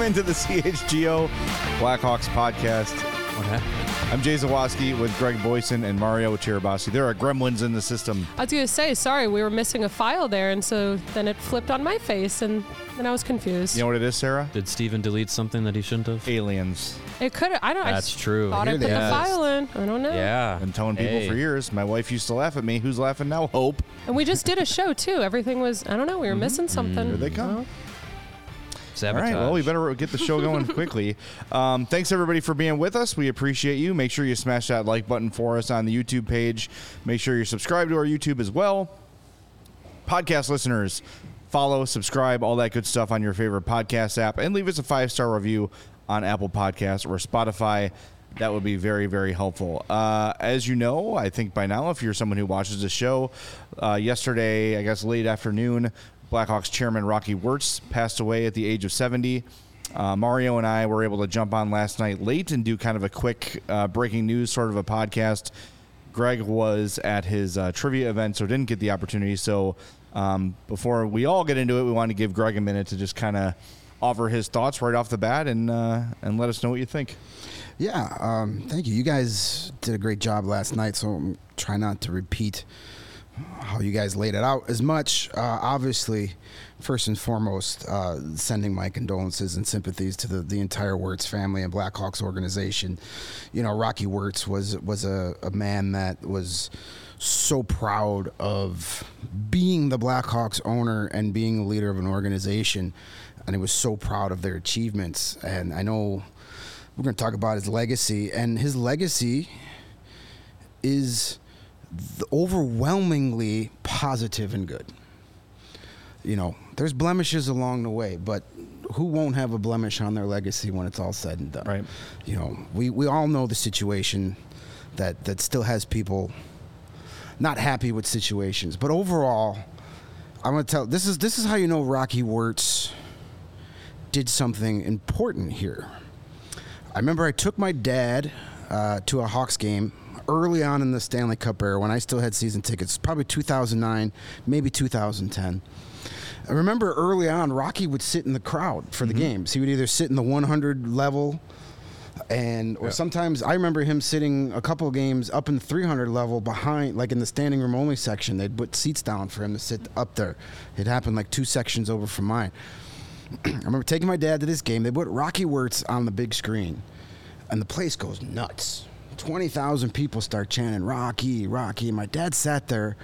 Welcome into the CHGO Blackhawks podcast. I'm Jay Zawaski with Greg Boysen and Mario Tirabassi. There are gremlins in the system. I was going to say, sorry, we were missing a file there, and so then it flipped on my face, and then I was confused. You know what it is, Sarah? Did Steven delete something that he shouldn't have? Aliens. it could have I don't. I That's s- true. Thought I Here put the are. file in. I don't know. Yeah. Been telling people Hey. for years. My wife used to laugh at me. Who's laughing now? Hope. And we just did a show too. Everything was. I don't know. We were mm-hmm. missing something. Here they come. Sabotage. right, well, we better get the show going quickly. Um, thanks, everybody, for being with us. We appreciate you. Make sure you smash that like button for us on the YouTube page. Make sure you're subscribed to our YouTube as well. Podcast listeners, follow, subscribe, all that good stuff on your favorite podcast app, and leave us a five star review on Apple Podcasts or Spotify. That would be very, very helpful. Uh, as you know, I think by now, if you're someone who watches the show, uh, yesterday, I guess late afternoon, Blackhawks chairman Rocky Wirtz passed away at the age of 70. Uh, Mario and I were able to jump on last night late and do kind of a quick uh, breaking news sort of a podcast. Greg was at his uh, trivia event, so didn't get the opportunity. So um, before we all get into it, we want to give Greg a minute to just kind of offer his thoughts right off the bat and uh, and let us know what you think. Yeah, um, thank you. You guys did a great job last night, so trying not to repeat how you guys laid it out as much. Uh, obviously, first and foremost, uh, sending my condolences and sympathies to the, the entire Wirtz family and Blackhawks organization. You know, Rocky Wirtz was was a, a man that was so proud of being the Blackhawks owner and being the leader of an organization, and he was so proud of their achievements. And I know we're going to talk about his legacy, and his legacy is overwhelmingly positive and good. You know, there's blemishes along the way, but who won't have a blemish on their legacy when it's all said and done? Right. You know, we, we all know the situation that that still has people not happy with situations, but overall, I'm gonna tell this is this is how you know Rocky Wirtz did something important here. I remember I took my dad uh, to a Hawks game early on in the Stanley Cup era when I still had season tickets, probably 2009, maybe 2010. I remember early on, Rocky would sit in the crowd for the mm-hmm. games. He would either sit in the 100 level, and or sometimes I remember him sitting a couple of games up in the 300 level behind, like in the standing room only section. They'd put seats down for him to sit up there. It happened like two sections over from mine. I remember taking my dad to this game. They put Rocky Wirtz on the big screen, and the place goes nuts. 20,000 people start chanting, Rocky, Rocky. My dad sat there.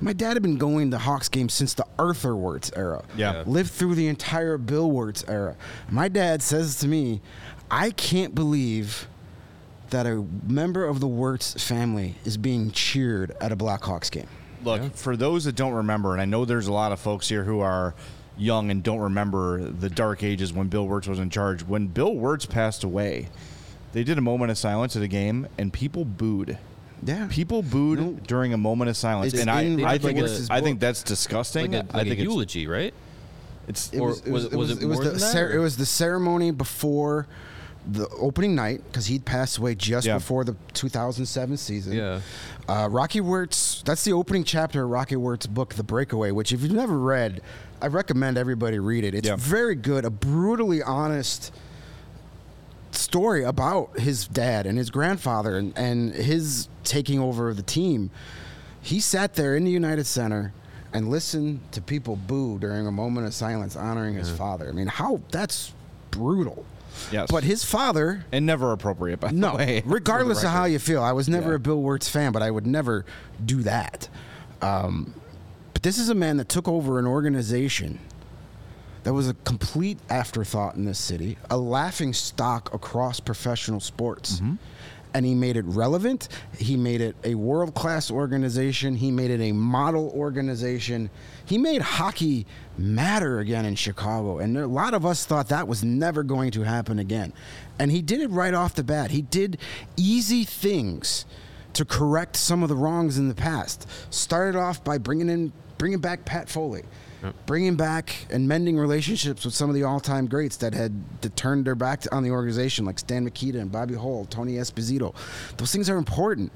My dad had been going to Hawks games since the Arthur Wirtz era. Yeah. Lived through the entire Bill Wirtz era. My dad says to me, I can't believe that a member of the Wirtz family is being cheered at a Blackhawks game. Look, for those that don't remember, and I know there's a lot of folks here who are young and don't remember the dark ages when Bill Wirtz was in charge. When Bill Wirtz passed away, they did a moment of silence at a game, and people booed. Yeah. People booed No. during a moment of silence, It's and I, in I Rocky think Wirtz's it's, I think that's disgusting. Like a, I like think a it's, eulogy, right? it's It Or was, it was was, it- was it it was more the than that, cer- it was the ceremony before the opening night because he'd passed away just Yeah. before the 2007 season. Yeah. Uh, Rocky Wirtz. That's the opening chapter of Rocky Wirtz's book, The Breakaway. Which, if you've never read, I recommend everybody read it. It's Yeah. very good. A brutally honest s- story about his dad and his grandfather and, and his taking over the team. He sat there in the United Center and listened to people boo during a moment of silence honoring his father. I mean, how that's brutal. Yes. But his father, and never appropriate, by no, the way. regardless of how you feel, I was never Yeah. a Bill Wirtz fan, but I would never do that. Um, but this is a man that took over an organization that was a complete afterthought in this city, a laughing stock across professional sports. Mm-hmm. And he made it relevant. He made it a world class organization. He made it a model organization. He made hockey matter again in Chicago. And a lot of us thought that was never going to happen again. And he did it right off the bat. He did easy things to correct some of the wrongs in the past. Started off by bringing in, bringing back Pat Foley, bringing back and mending relationships with some of the all-time greats that had that turned their back on the organization, like Stan Mikita and Bobby Hull, Tony Esposito. Those things are important.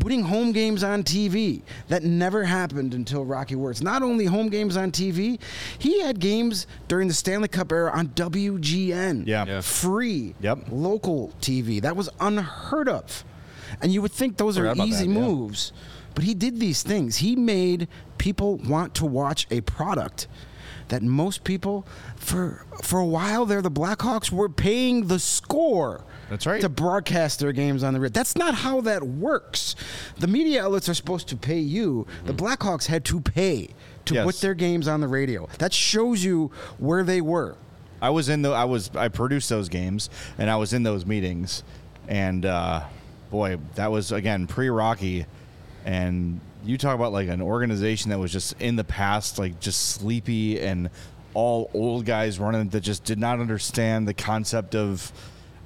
Putting home games on TV that never happened until Rocky Wirtz. Not only home games on TV, he had games during the Stanley Cup era on WGN Yeah. Yeah. free Yep. local TV. That was unheard of. And you would think those are Forgot about easy that, yeah. But he did these things. He made people want to watch a product that most people for for a while there the Blackhawks were paying the score. That's right. To broadcast their games on the radio. That's not how that works. The media outlets are supposed to pay you. The Blackhawks had to pay to Yes. put their games on the radio. That shows you where they were. I was in the I was I produced those games and I was in those meetings and uh, boy that was again pre Rocky and you talk about like an organization that was just in the past like just sleepy and all old guys running that just did not understand the concept of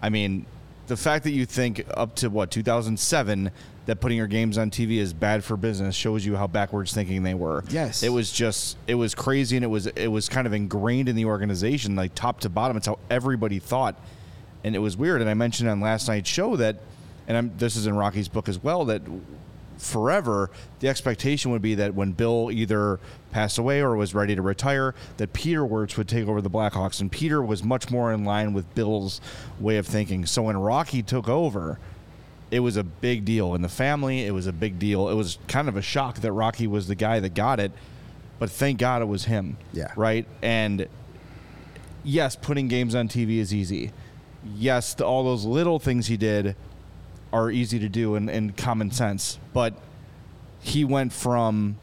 I mean the fact that you think up to what 2007 that putting your games on TV is bad for business shows you how backwards thinking they were. Yes. It was just it was crazy and it was it was kind of ingrained in the organization like top to bottom it's how everybody thought and it was weird and i mentioned on last night's show that and I'm, this is in rocky's book as well that forever the expectation would be that when bill either passed away or was ready to retire that peter wirtz would take over the blackhawks and peter was much more in line with bill's way of thinking so when rocky took over it was a big deal in the family. It was a big deal. It was kind of a shock that Rocky was the guy that got it, but thank God it was him. Yeah. Right. And yes, putting games on TV is easy. Yes, the, all those little things he did are easy to do and, and common sense. But he went from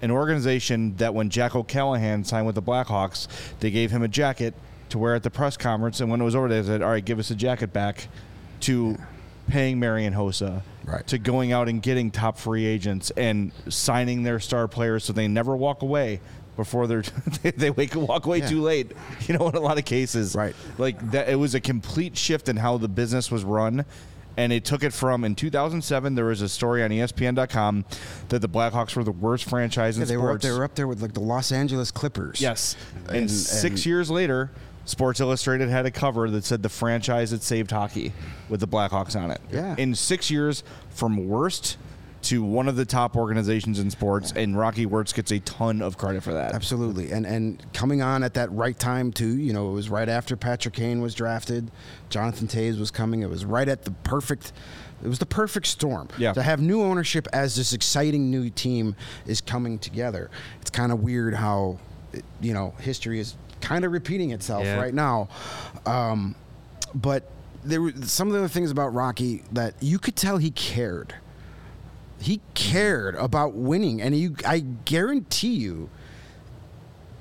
an organization that when Jack O'Callahan signed with the Blackhawks, they gave him a jacket to wear at the press conference. And when it was over, they said, all right, give us a jacket back to paying Marian Hossa, Right. to going out and getting top free agents and signing their star players so they never walk away before they're they, they wake walk away Yeah. too late. You know, in a lot of cases, Right. Like that, it was a complete shift in how the business was run. And it took it from in 2007. There was a story on ESPN.com that the Blackhawks were the worst franchise in Yeah, they were up, sports. they were up there with like the Los Angeles Clippers. Yes. And, And- six and- years later, Sports Illustrated had a cover that said the franchise that saved hockey with the Blackhawks on it. Yeah. In six years, from worst to one of the top organizations in sports, and Rocky Wirtz gets a ton of credit for that. Absolutely, and and coming on at that right time too. You know, it was right after Patrick Kane was drafted, Jonathan Toews was coming. It was right at the perfect. It was the perfect storm Yeah. to have new ownership as this exciting new team is coming together. It's kind of weird how, it- you know, history is kind of repeating itself Yeah. right now. Um, but there were some of the other things about Rocky that you could tell he cared. He cared about winning, and you, I guarantee you,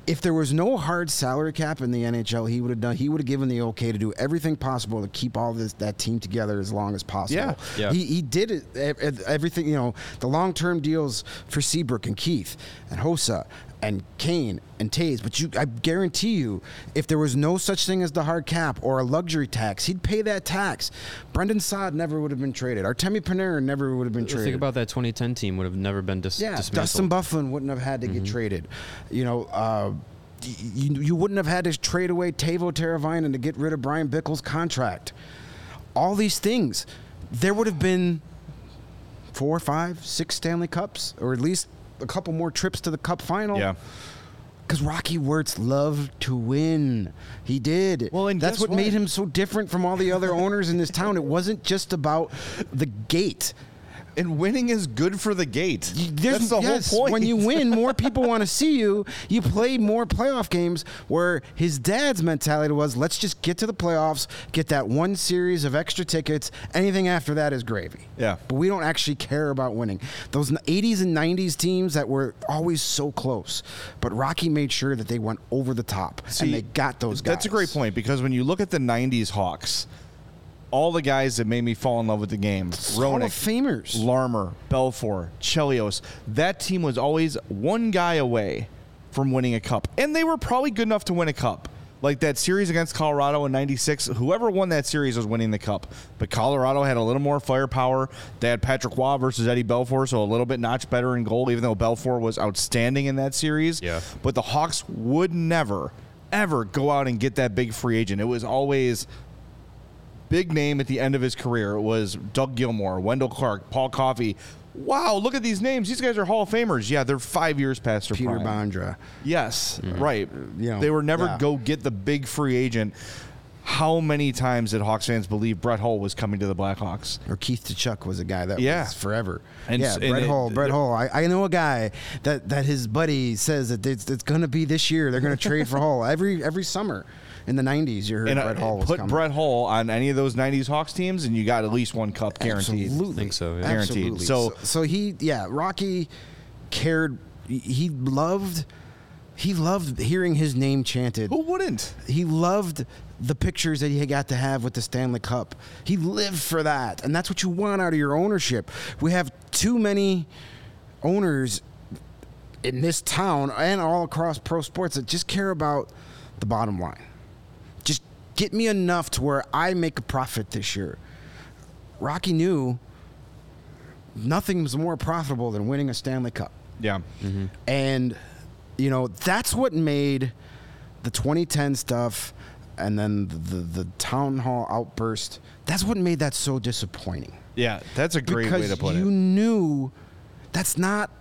if there was no hard salary cap in the NHL, he would have done. He would have given the okay to do everything possible to keep all this that team together as long as possible. Yeah. Yeah. He, he did it. ev- ev- Everything you know, the long term deals for Seabrook and Keith and Hossa and Kane and Toews. But you, I guarantee you, if there was no such thing as the hard cap or a luxury tax, he'd pay that tax. Brandon Saad never would have been traded. Artemi Panarin never would have been traded. Think about that 2010 team would have never been dis- Yeah, dismantled. Dustin Byfuglien wouldn't have had to get traded. You know, uh, you, you wouldn't have had to trade away Teuvo Teravainen to get rid of Bryan Bickell's contract. All these things, there would have been four, five, six Stanley Cups, or at least a couple more trips to the Cup final. Yeah. Because Rocky Wirtz loved to win. He did. Well, and that's what, what? made him so different from all the other owners in this town. It wasn't just about the gate. And winning is good for the gate. There's- That's the yes, whole point. When you win, more people want to see you. You play more playoff games. Where his dad's mentality was, let's just get to the playoffs, get that one series of extra tickets. Anything after that is gravy. Yeah. But we don't actually care about winning. Those 80s and 90s teams that were always so close, but Rocky made sure that they went over the top See, and they got those guys. That's a great point because when you look at the '90s Hawks, all the guys that made me fall in love with the game, Hall of Famers. Larmer, Belfour, Chelios, that team was always one guy away from winning a cup, and they were probably good enough to win a cup. Like that series against Colorado in '96, whoever won that series was winning the cup. But Colorado had a little more firepower. They had Patrick Roy versus Eddie Belfour, so a little bit notch better in goal, even though Belfour was outstanding in that series. Yeah. But the Hawks would never, ever go out and get that big free agent. It was always big name at the end of his career. Was Doug Gilmour, Wendell Clark, Paul Coffey. Wow, look at these names. These guys are Hall of Famers. Yeah, they're five years past their Peter prime. Bondra. Yes, mm-hmm. right. you know, they were never yeah. go get the big free agent. How many times did Hawks fans believe Brett Hull was coming to the Blackhawks? or Keith Tkachuk was a guy that Yeah. was forever. And yeah, and Brett it- Hull. Brett it- Hull. I, I know a guy that, that his buddy says that it's, it's going to be this year. They're going to trade for Hull every every summer. In the '90s, you heard And Brett uh, Hull was put coming. Brett Hull on any of those '90s Hawks teams, and you got at least one cup guaranteed. Absolutely. think so, yeah. Guaranteed. Absolutely. So- so, so he, yeah, Rocky cared. he- He loved. He loved hearing his name chanted. Who wouldn't? He loved the pictures that he got to have with the Stanley Cup. He lived for that, and that's what you want out of your ownership. We have too many owners in this town and all across pro sports that just care about the bottom line. Just get me enough to where I make a profit this year. Rocky knew nothing was more profitable than winning a Stanley Cup. Yeah. Mm-hmm. And, you know, that's what made the 2010 stuff and then the, the, the town hall outburst, that's what made that so disappointing. Yeah, that's a great because way to put you it. You knew that's not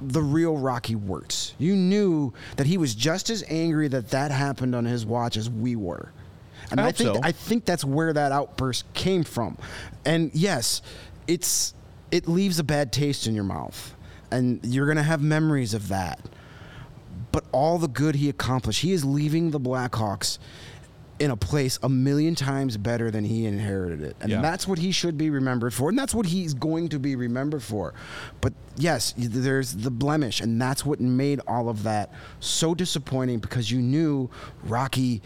the real Rocky Wirtz. You knew that he was just as angry that that happened on his watch as we were. And I I, think so. I think that's where that outburst came from. And yes, it's it leaves a bad taste in your mouth. And you're going to have memories of that. But all the good he accomplished, he is leaving the Blackhawks in a place a million times better than he inherited it. And Yeah. that's what he should be remembered for. And that's what he's going to be remembered for. But yes, there's the blemish. And that's what made all of that so disappointing because you knew Rocky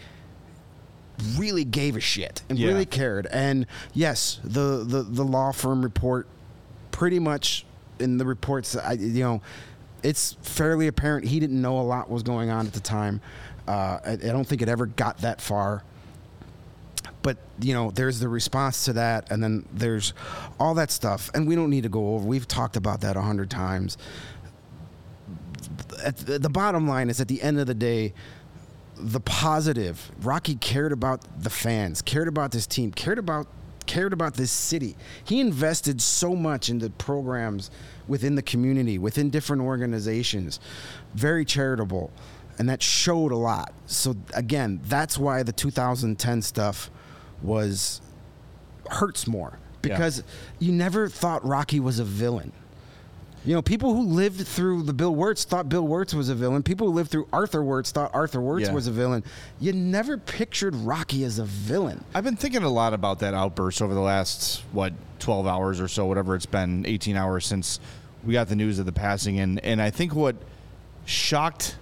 really gave a shit and Yeah. really cared. And yes, the, the, the law firm report pretty much in the reports, I, you know, it's fairly apparent he didn't know a lot was going on at the time. Uh, I, I don't think it ever got that far. But you know, there's the response to that, and then there's all that stuff, and we don't need to go over. We've talked about that a hundred times. The bottom line is, at the end of the day, the positive. Rocky cared about the fans, cared about this team, cared about cared about this city. He invested so much into programs within the community, within different organizations. Very charitable. And that showed a lot. So again, that's why the 2010 stuff was hurts more because you never thought Rocky was a villain. You know, people who lived through the Bill Wirtz thought Bill Wirtz was a villain. People who lived through Arthur Wirtz thought Arthur Wirtz Yeah. was a villain. You never pictured Rocky as a villain. I've been thinking a lot about that outburst over the last what 12 hours or so, whatever it's been, 18 hours since we got the news of the passing, and and I think what shocked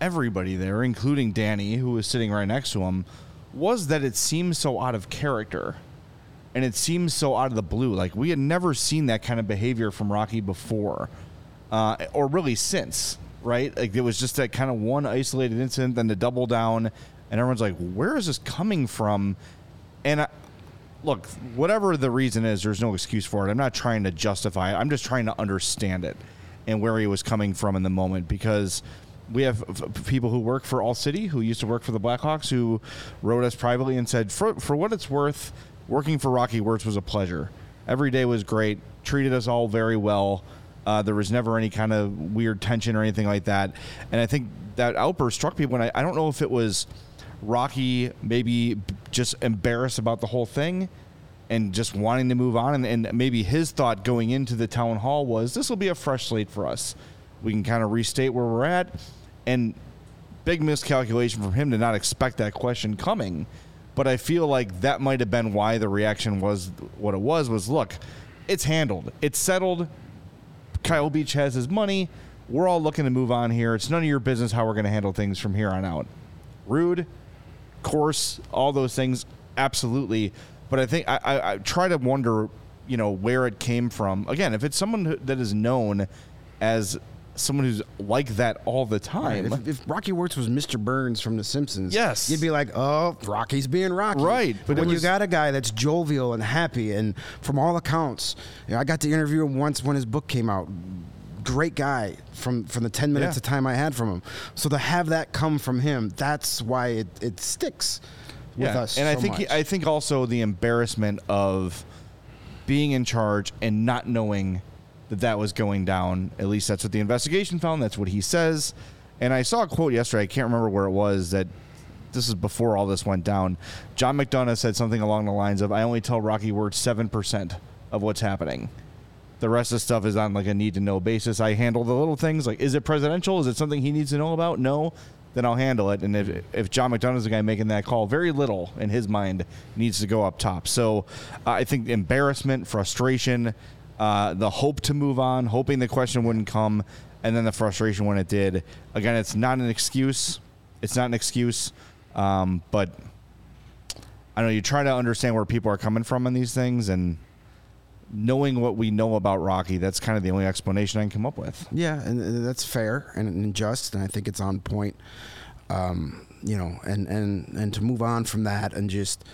everybody there, including Danny, who was sitting right next to him, was that it seemed so out of character. And it seems so out of the blue. Like we had never seen that kind of behavior from Rocky before, uh, or really since, right? Like it was just that kind of one isolated incident, then the double down, and everyone's like, "Where is this coming from?" And I, look, whatever the reason is, there's no excuse for it. I'm not trying to justify it. I'm just trying to understand it and where he was coming from in the moment because we have people who work for All City who used to work for the Blackhawks who wrote us privately and said, for, for what it's worth, working for Rocky Wirtz was a pleasure. Every day was great, treated us all very well. Uh, there was never any kind of weird tension or anything like that. And I think that outburst struck people. And I, I don't know if it was Rocky maybe just embarrassed about the whole thing and just wanting to move on. And, and maybe his thought going into the town hall was this will be a fresh slate for us. We can kind of restate where we're at. And big miscalculation from him to not expect that question coming. But I feel like that might have been why the reaction was what it was was look, it's handled. It's settled. Kyle Beach has his money. We're all looking to move on here. It's none of your business how we're going to handle things from here on out. Rude, course, all those things, absolutely. But I think I, I, I try to wonder, you know, where it came from. Again, if it's someone that is known as someone who's like that all the time, If, if Rocky Wirtz was Mr. Burns from The Simpsons, Yes. you'd be like, "Oh, Rocky's being Rocky." Right, But, but when was- you got a guy that's jovial and happy, and from all accounts, you know, I got to interview him once when his book came out. Great guy from from the ten minutes Yeah. of time I had from him. So to have that come from him, that's why it, it sticks with us. And I think much. I think also the embarrassment of being in charge and not knowing that that was going down. At least that's what the investigation found. That's what he says. And I saw a quote yesterday. I can't remember where it was. That this is before all this went down. John McDonough said something along the lines of, "I only tell Rocky Wirtz seven percent of what's happening." The rest of the stuff is on like a need to know basis. I handle the little things like is it presidential? Is it something he needs to know about? No, then I'll handle it. And if if John McDonough's the guy making that call, very little in his mind needs to go up top. So uh, I think embarrassment, frustration, uh, the hope to move on, hoping the question wouldn't come, and then the frustration when it did. Again, it's not an excuse. It's not an excuse, um, but I know you try to understand where people are coming from on these things and knowing what we know about Rocky, that's kind of the only explanation I can come up with. Yeah, and that's fair and, and just, and I think it's on point. Um, you know, and, and and to move on from that and just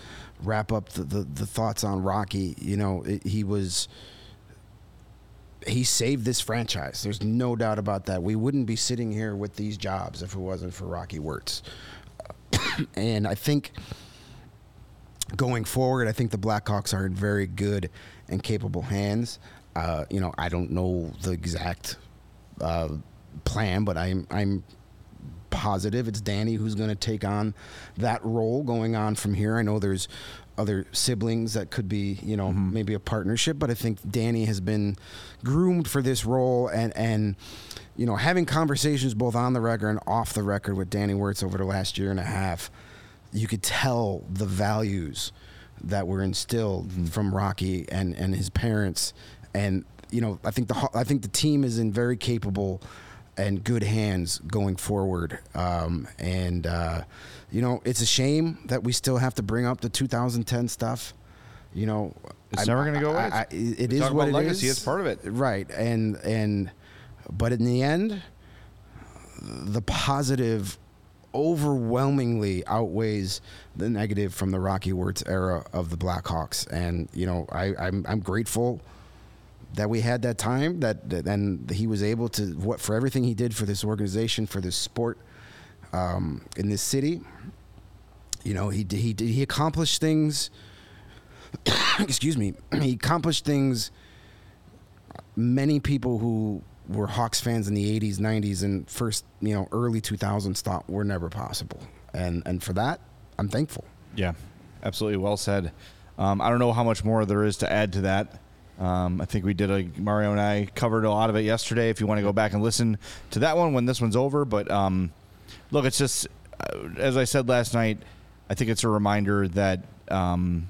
wrap up the, the, the thoughts on Rocky. You know, it, he was he saved this franchise. There's no doubt about that. We wouldn't be sitting here with these jobs if it wasn't for Rocky Wirtz. and I think going forward, I think the Blackhawks are in very good and capable hands. Uh, you know, I don't know the exact uh, plan, but I'm I'm positive it's Danny who's going to take on that role going on from here. I know there's other siblings that could be, you know, maybe a partnership, but I think Danny has been groomed for this role and and you know, having conversations both on the record and off the record with Danny Wirtz over the last year and a half, you could tell the values that were instilled from Rocky and, and his parents. And you know, I think the I think the team is in very capable and good hands going forward. Um, and uh, you know, it's a shame that we still have to bring up the 2010 stuff. You know, It's I- never gonna go away. I- I- it We is what it legacy, is. it's part of it. right? And and but in the end, the positive overwhelmingly outweighs the negative from the Rocky Wirtz era of the Blackhawks. And you know, I, I'm I'm grateful that we had that time that, that and he was able to what for everything he did for this organization for this sport um, in this city. You know, he he he accomplished things. excuse me, he accomplished things many people who were Hawks fans in the 80s, 90s, and first, you know, early 2000s thought were never possible. And and for that, I'm thankful. Yeah, absolutely. Well said. Um, I don't know how much more there is to add to that. Um, I think we did a Mario and I covered a lot of it yesterday. If you want to go back and listen to that one when this one's over, but um, look, it's just uh, as I said last night. I think it's a reminder that um,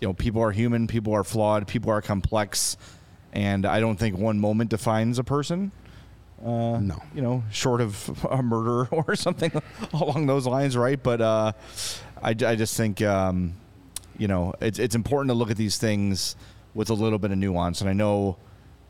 you know people are human, people are flawed, people are complex, and I don't think one moment defines a person. Uh, No. you know, short of a murder or something along those lines, right? But uh, I, I just think, um, you know, it's, it's important to look at these things with a little bit of nuance. And I know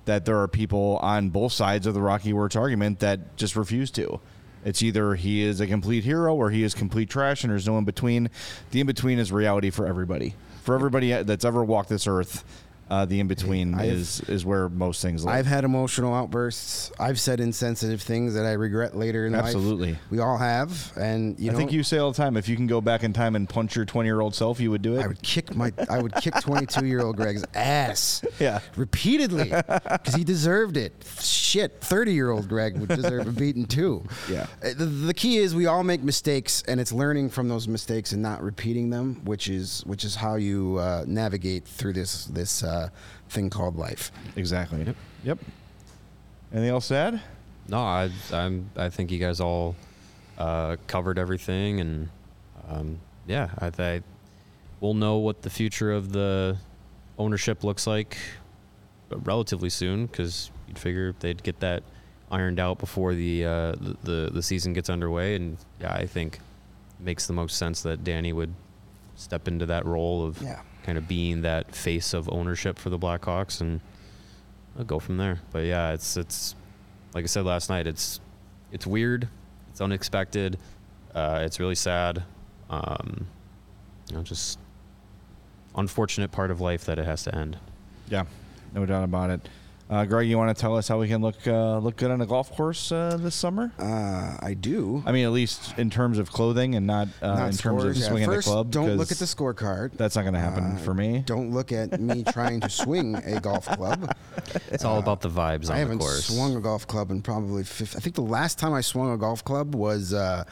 that there are people on both sides of the Rocky Wirtz argument that just refuse to. It's either he is a complete hero or he is complete trash, and there's no in between. The in between is reality for everybody. For everybody that's ever walked this earth, Uh, the in between is is where most things live. I've had emotional outbursts. I've said insensitive things that I regret later in life. Absolutely. We all have, and you I know, think you say all the time, if you can go back in time and punch your 20 year old self, you would do it. I would kick my I would kick 22 year old Greg's ass. Yeah. Repeatedly because he deserved it. Shit, 30 year old Greg would deserve a beating too. Yeah. Uh, The, the key is we all make mistakes and it's learning from those mistakes and not repeating them, which is which is how you uh, navigate through this this uh, thing called life. exactly. Yep. Yep. Anything else to add? No, I, I'm. I think you guys all uh, covered everything, and um, yeah, I think we'll know what the future of the ownership looks like relatively soon, because you'd figure they'd get that ironed out before the, uh, the the the season gets underway, and yeah, I think it makes the most sense that Danny would step into that role of Yeah. Kind of being that face of ownership for the Blackhawks, and I'll go from there. But yeah, it's it's like I said last night. It's it's weird. It's unexpected. Uh, it's really sad. Um, you know, just unfortunate part of life that it has to end. Yeah, no doubt about it. Uh, Greg, you want to tell us how we can look uh, look good on a golf course uh, this summer? Uh, I do. I mean, at least in terms of clothing and not, uh, Not in terms of scores. Yeah, swinging First, the club. Don't look at the scorecard. That's not going to happen Uh, for me. Don't look at me trying to swing a golf club. It's all about the vibes on I haven't course. swung a golf club in probably. 50, I think the last time I swung a golf club was uh,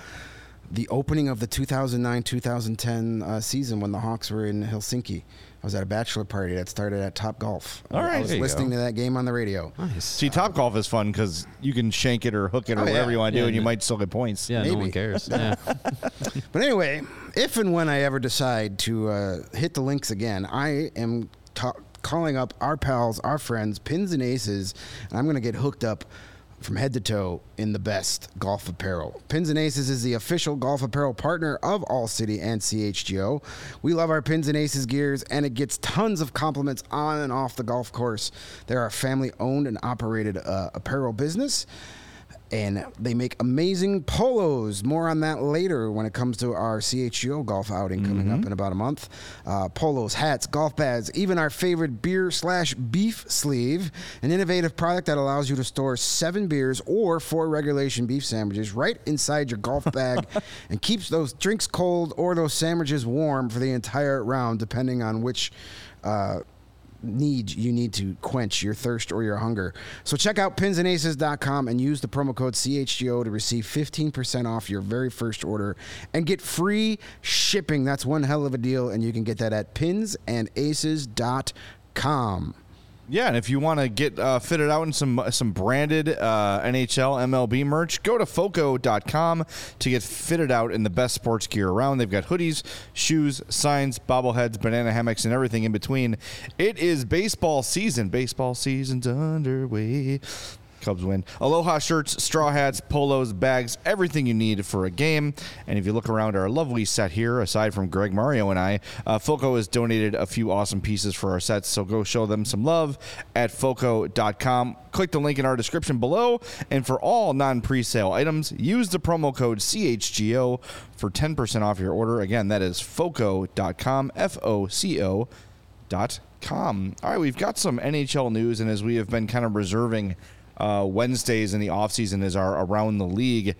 the opening of the 2009-2010 uh, season when the Hawks were in Helsinki. I was at a bachelor party that started at Top Golf. All right, I- was listening go. to that game on the radio. Nice. See, Top Golf is fun because you can shank it or hook it or Oh, yeah. whatever you want to do, and you might still get points. yeah, no one cares. Yeah. But anyway, if and when I ever decide to uh, hit the links again, I am ta- calling up our pals, our friends, Pins and Aces, and I'm going to get hooked up from head to toe in the best golf apparel. Pins and Aces is the official golf apparel partner of All City and CHGO. We love our Pins and Aces gears, and it gets tons of compliments on and off the golf course. They're a family owned and operated uh, apparel business and they make amazing polos. More on that later when it comes to our CHGO golf outing coming up in about a month. Uh, polos, hats, golf bags, even our favorite beer slash beef sleeve, an innovative product that allows you to store seven beers or four regulation beef sandwiches right inside your golf bag and keeps those drinks cold or those sandwiches warm for the entire round, depending on which. Uh, need you need to quench your thirst or your hunger. So check out pinsandaces.com and use the promo code CHGO to receive 15% off your very first order and get free shipping. That's one hell of a deal and you can get that at pinsandaces.com. Yeah, and if you want to get uh, fitted out in some some branded uh, NHL MLB merch, go to foco.com to get fitted out in the best sports gear around. They've got hoodies, shoes, signs, bobbleheads, banana hammocks, and everything in between. It is baseball season. Baseball season's underway. Cubs win. Aloha shirts, straw hats, polos, bags, everything you need for a game. And if you look around our lovely set here, aside from Greg, Mario, and I, uh, Foco has donated a few awesome pieces for our sets. So go show them some love at Foco.com. Click the link in our description below. And for all non pre sale items, use the promo code CHGO for 10% off your order. Again, that is Foco.com, F O C O dot com. All right, we've got some NHL news, and as we have been kind of reserving uh, Wednesdays in the offseason is our Around the League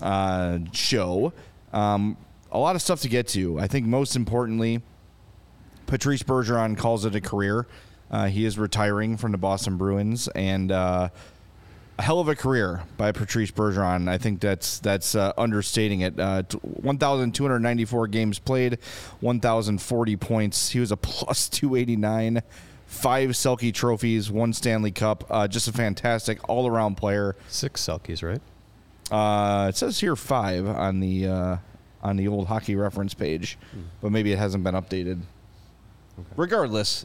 uh, show, um, a lot of stuff to get to. I think most importantly, Patrice Bergeron calls it a career. Uh, he is retiring from the Boston Bruins, and uh, a hell of a career by Patrice Bergeron. I think that's that's uh, understating it. Uh, 1,294 games played, 1,040 points. He was a plus 289, five Selke trophies, one Stanley Cup. Uh, just a fantastic all around player. Six Selkes, right? Uh, it says here five on the uh, on the old hockey reference page, but maybe it hasn't been updated. Regardless,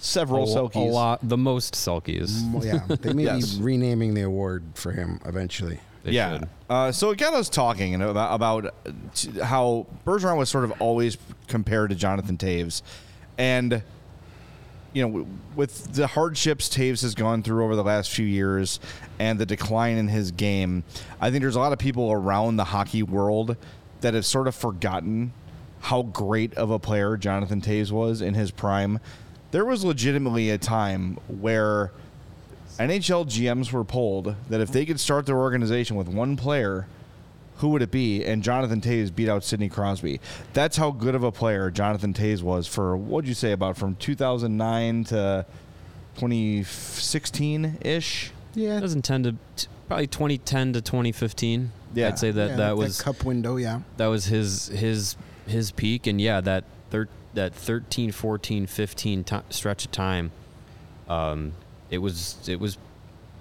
several a, Selkes. a lot. The most Selkes. Well, yeah, they may Yes. be renaming the award for him eventually. They yeah. Uh, so it got us talking and about, about uh, how Bergeron was sort of always compared to Jonathan Toews, and you know, with the hardships Toews has gone through over the last few years and the decline in his game, I think there's a lot of people around the hockey world that have sort of forgotten how great of a player Jonathan Toews was in his prime. there was legitimately a time where NHL GMs were polled that if they could start their organization with one player, who would it be? And Jonathan Toews beat out Sidney Crosby. That's how good of a player Jonathan Toews was for what'd you say about from 2009 to 2016 ish? Yeah. doesn't tend to t- probably 2010 to 2015. Yeah. I'd say that Yeah, that was cup window. Yeah. that was his his his peak and yeah that thir- that 13 14 15 ti stretch of time um it was it was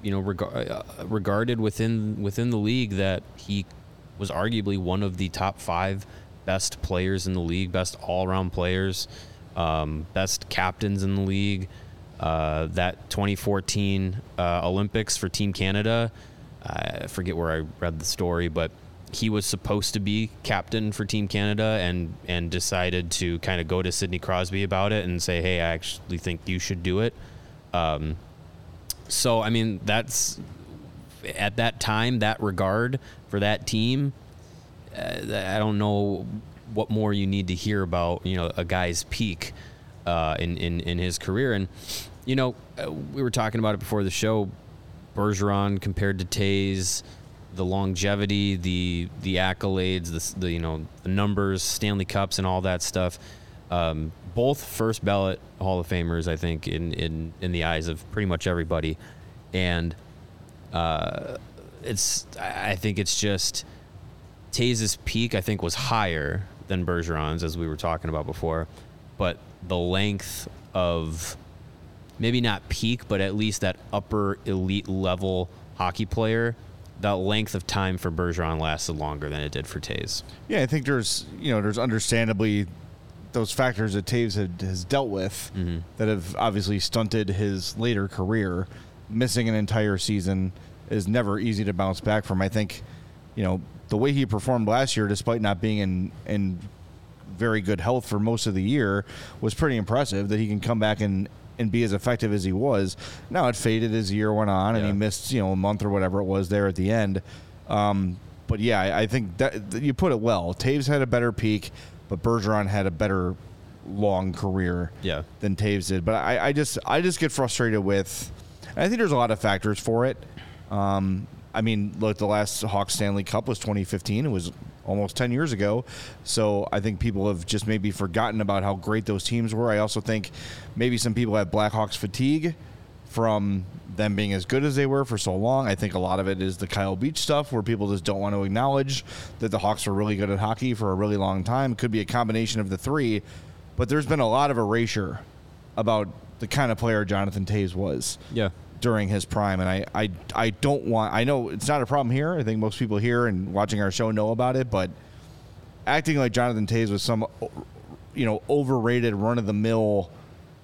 you know reg- uh, regarded within within the league that he was arguably one of the top 5 best players in the league best all-around players um, best captains in the league uh, that 2014 uh, Olympics for Team Canada I forget where I read the story, but he was supposed to be captain for Team Canada and and decided to kind of go to Sidney Crosby about it and say, "Hey, I actually think you should do it." Um, so I mean, that's at that time, that regard for that team. Uh, I don't know what more you need to hear about you know a guy's peak uh, in in in his career, and you know uh, we were talking about it before the show. Bergeron compared to Toews, the longevity, the the accolades, the, the you know the numbers, Stanley Cups, and all that stuff. Um, both first ballot Hall of Famers, I think, in in in the eyes of pretty much everybody, and uh, it's I think it's just Toews' peak. I think was higher than Bergeron's, as we were talking about before, but the length of maybe not peak, but at least that upper elite level hockey player, that length of time for Bergeron lasted longer than it did for Toews. Yeah, I think there's you know there's understandably those factors that Toews had, has dealt with that have obviously stunted his later career. Missing an entire season is never easy to bounce back from. I think you know the way he performed last year, despite not being in in very good health for most of the year, was pretty impressive. That he can come back and and be as effective as he was. Now it faded as the year went on, and he missed you know a month or whatever it was there at the end. Um, but yeah, I, I think that that you put it well. Toews had a better peak, but Bergeron had a better long career Yeah. than Toews did. But I, I just I just get frustrated with. I think there's a lot of factors for it. Um, I mean, look, the last Hawks Stanley Cup was 2015. It was almost 10 years ago. So I think people have just maybe forgotten about how great those teams were. I also think maybe some people have Blackhawks fatigue from them being as good as they were for so long. I think a lot of it is the Kyle Beach stuff where people just don't want to acknowledge that the Hawks were really good at hockey for a really long time. It could be a combination of the three, but there's been a lot of erasure about the kind of player Jonathan Toews was Yeah. during his prime, and I, I, I don't want. I know it's not a problem here. I think most people here and watching our show know about it, but acting like Jonathan Toews was some, you know, overrated, run of the mill,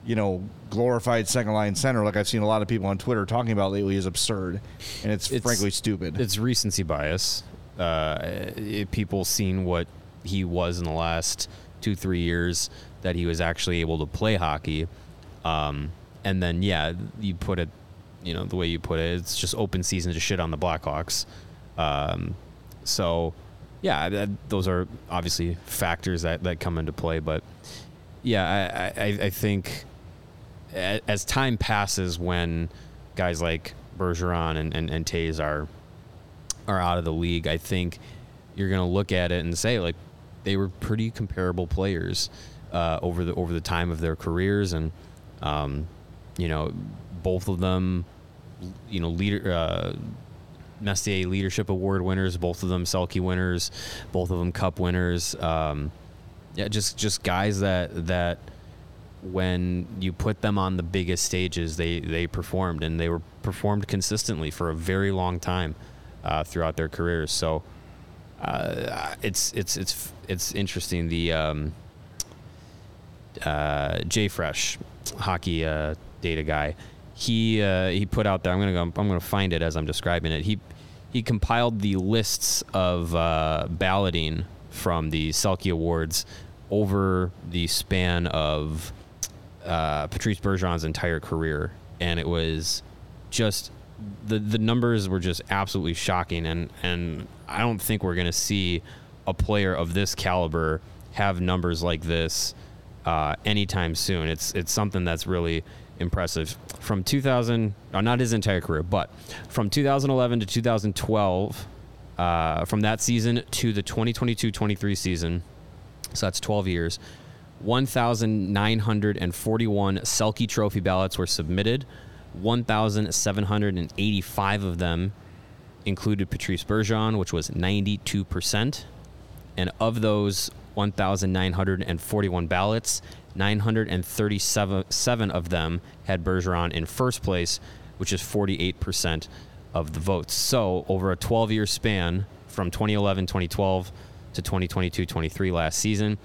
you know, glorified second line center, like I've seen a lot of people on Twitter talking about lately, is absurd, and it's, It's- frankly stupid. It's recency bias. Uh, it, people seen what he was in the last two, three years that he was actually able to play hockey. Um, and then, yeah, you put it, you know, the way you put it, it's just open season to shit on the Blackhawks. Um, so, yeah, that, those are obviously factors that, that come into play. But, yeah, I, I, I think as time passes, when guys like Bergeron and, and, and Toews are are out of the league, I think you're going to look at it and say like they were pretty comparable players uh, over the over the time of their careers, and um, you know both of them, you know leader. Uh, Messier Leadership Award winners, both of them Selke winners, both of them Cup winners. Um, yeah, just just guys that that when you put them on the biggest stages, they they performed and they were performed consistently for a very long time uh, throughout their careers. So uh, it's it's it's it's interesting. The um, uh, JFresh, hockey uh, data guy, he uh, he put out there. I'm gonna go. I'm gonna find it as I'm describing it. He he compiled the lists of uh, balloting from the Selke Awards over the span of uh, Patrice Bergeron's entire career, and it was just the the numbers were just absolutely shocking, and and I don't think we're gonna see a player of this caliber have numbers like this uh, anytime soon. It's it's something that's really impressive. From 2000, uh, not his entire career, but from 2011 to 2012, uh, from that season to the 2022-23 season, so that's 12 years. 1,941 Selke Trophy ballots were submitted. 1,785 of them included Patrice Bergeron, which was 92%. And of those 1,941 ballots, 937 seven of them had Bergeron in first place, which is 48% of the votes. So, over a 12 year span from 2011 2012 to 2022 23 last season,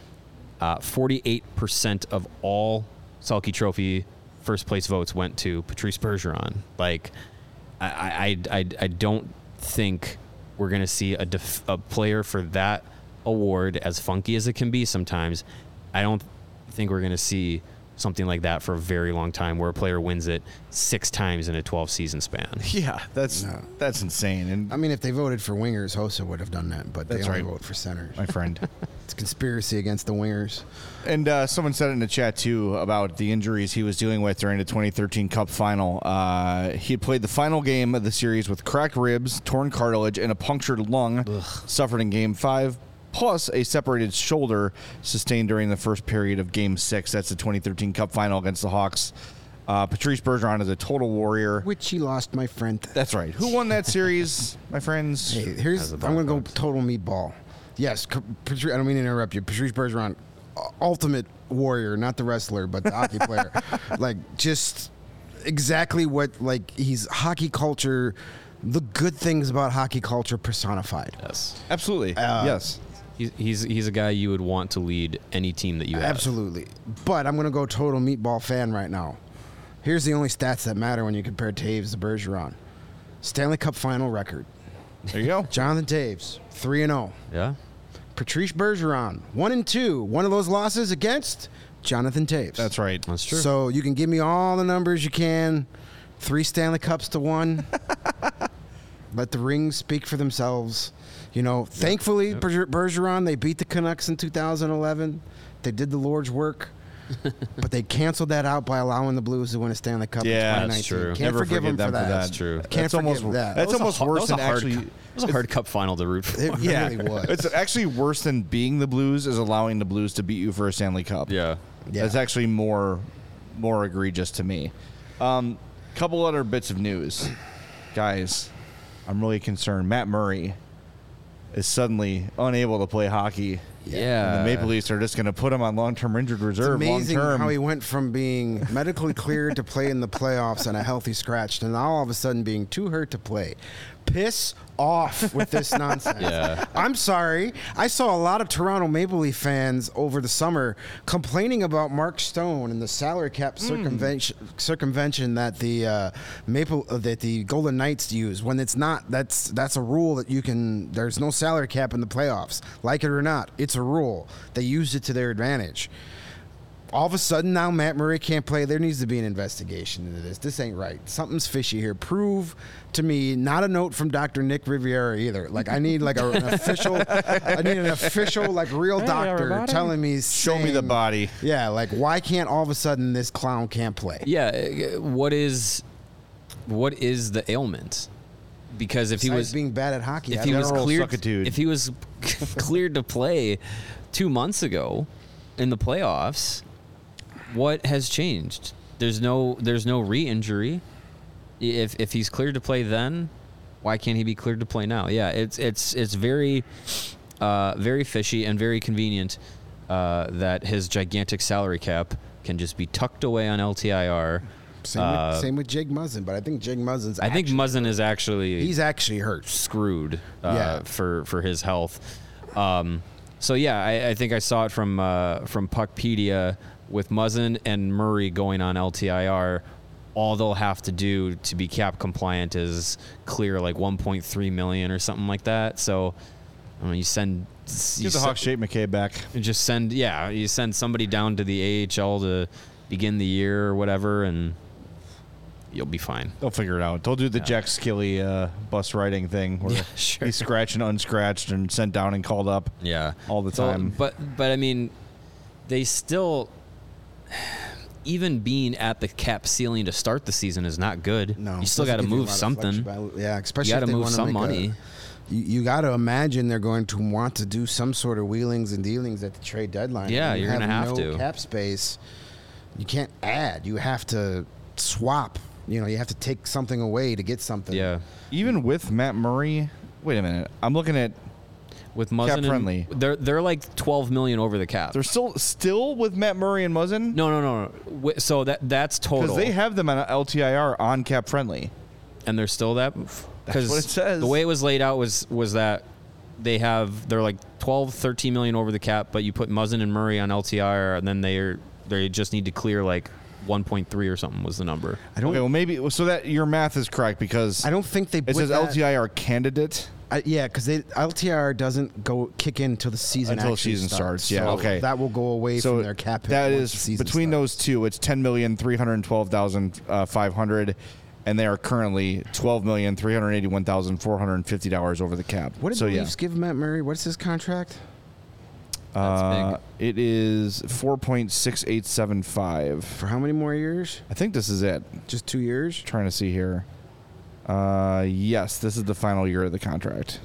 uh, 48% of all Selke Trophy first place votes went to Patrice Bergeron. Like, I, I, I, I don't think we're going to see a, def- a player for that award, as funky as it can be sometimes. I don't think we're going to see something like that for a very long time where a player wins it six times in a 12 season span. Yeah, that's No. that's insane. And I mean, if they voted for wingers, Hossa would have done that, but That's they only right. vote for centers. my friend. It's conspiracy against the wingers. And uh, someone said in the chat too about the injuries he was dealing with during the 2013 Cup final. Uh, he had played the final game of the series with cracked ribs, torn cartilage, and a punctured lung, suffered in Game Five, plus a separated shoulder sustained during the first period of Game Six. That's the 2013 Cup final against the Hawks. Uh, Patrice Bergeron is a total warrior. Which he lost, my friend. That's right. Who won that series, my friends? Hey, here's As a I'm gonna go Blackhawks. total meatball. Yes, C- Patri- I don't mean to interrupt you. Patrice Bergeron, ultimate warrior, not the wrestler, but the hockey player. Like just exactly what like he's hockey culture. The good things about hockey culture personified. Yes. Absolutely. Uh, yes. He's, he's, he's a guy you would want to lead any team that you have. Absolutely. But I'm going to go total meatball fan right now. Here's the only stats that matter when you compare Toews to Bergeron. Stanley Cup final record. There you go. Jonathan Toews, 3 and 0. Yeah. Patrice Bergeron, 1 and 2. One of those losses against Jonathan Toews. That's right. That's true. So you can give me all the numbers you can. 3 Stanley Cups to 1. Let the rings speak for themselves. You know, thankfully, Berger- Bergeron, they beat the Canucks in 2011. They did the Lord's work. but they canceled that out by allowing the Blues to win a Stanley Cup Yeah, in that's true. Can't Never forgive forgive them for them for that. that. That's true. Can't That's forgive almost- that. that's That was a almost that worse than actually- cu- It was a hard cup final to root for. It Yeah, was. It's actually worse than being the Blues is allowing the Blues to beat you for a Stanley Cup. yeah. Yeah. That's actually more more egregious to me. Um, couple other bits of news, guys. I'm really concerned. Matt Murray is suddenly unable to play hockey. Yeah. And the Maple Leafs are just going to put him on long-term injured reserve. It's amazing long-term. how he went from being medically cleared to play in the playoffs and a healthy scratch to now all of a sudden being too hurt to play. Piss off with this nonsense. Yeah. I'm sorry. I saw a lot of Toronto Maple Leaf fans over the summer complaining about Mark Stone and the salary cap circumvention, circumvention that the uh, Maple uh, that the Golden Knights use when it's not. That's that's a rule that you can. There's no salary cap in the playoffs. Like it or not, it's a rule. They used it to their advantage all of a sudden now Matt Murray can't play. There needs to be an investigation into this. This ain't right. Something's fishy here. Prove to me, not a note from Dr. Nick Riviera either. Like I need like a, an official, I need an official like real Hey, doctor everybody. telling me. Show me the body. Yeah, like why can't all of a sudden this clown can't play? Yeah. What is what is the ailment? Because if he Besides was being bad at hockey, if he was General cleared suckitude. if he was cleared to play two months ago in the playoffs, what has changed? There's no there's no re-injury. If if he's cleared to play then, why can't he be cleared to play now? Yeah, it's it's it's very uh, very fishy and very convenient uh, that his gigantic salary cap can just be tucked away on LTIR. Same, Uh, with, same with Jake Muzzin, but I think Jake Muzzin's. I think actually- Muzzin is actually he's actually hurt. screwed uh, Yeah. for for his health. Um, so yeah, I, I think I saw it from uh, from Puckpedia with Muzzin and Murray going on LTIR. All they'll have to do to be cap compliant is clear like 1.3 million or something like that. So I mean, you send you Get the se- Hawks shape McKay back. you just send yeah you send somebody down to the AHL to begin the year or whatever and you'll be fine. They'll figure it out. They'll do the Jack Skille uh, bus riding thing where Yeah, sure. he's scratched and unscratched and sent down and called up. Yeah, All the So, time. but but I mean, they still even being at the cap ceiling to start the season is not good. No, you still got to give you a move something. Yeah, especially You got to move some make a- money. you, you got to imagine they're going to want to do some sort of wheelings and dealings at the trade deadline. Yeah, When you you're gonna have no to. cap space. You can't add. You have to swap. You know, you have to take something away to get something. yeah, Even with Matt Murray, wait a minute. I'm looking at with Muzzin, and- friendly. They're they're like 12 million over the cap. they're still still with Matt Murray and Muzzin no, no, no, no. Wi- So that that's total. because they have them on LTIR on cap friendly. and they're still that because what it says. the way it was laid out was was that they have they're like 12 13 million over the cap but you put Muzzin and Murray on LTR and then they're they just need to clear like 1.3 or something was the number I don't. Okay, well maybe so that your math is correct because I don't think they. it with says that- LTIR candidate. I, yeah, because LTR doesn't go kick in until the season Until season starts, yeah, So okay. that will go away so from their cap. hit that once the is between starts. those two. It's ten million three hundred twelve thousand uh, five hundred, and they are currently twelve million three hundred eighty-one thousand four hundred fifty dollars over the cap. What did so the yeah, Leafs give Matt Murray? What's his contract? That's uh, it is four point six eight seven five. For how many more years? I think this is it. Just two years. trying to see here. Uh, yes, this is the final year of the contract.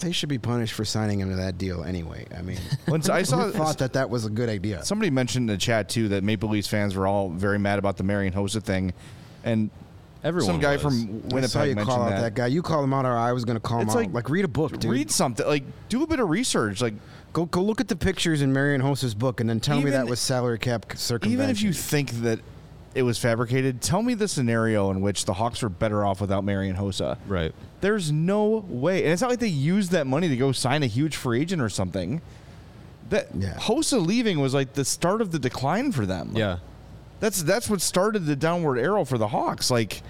They should be punished for signing him to that deal anyway. I mean, Once I saw thought that that was a good idea. somebody mentioned in the chat too that Maple Leafs fans were all very mad about the Marian Hossa thing, and everyone some guy was. from I saw Winnipeg you mentioned call out that. that. guy. You call him out, or I was going to call him It's out. like- Like, read a book, dude. Read something like do a bit of research. Like Go go look at the pictures in Marian Hossa's book, and then tell me Even- that was salary cap circumvention. even if you think that it was fabricated, tell me the scenario in which the Hawks were better off without Marian Hossa. right There's no way, and it's not like they used that money to go sign a huge free agent or something. That Yeah. Hossa leaving was like the start of the decline for them. yeah That's that's what started the downward arrow for the Hawks. Like,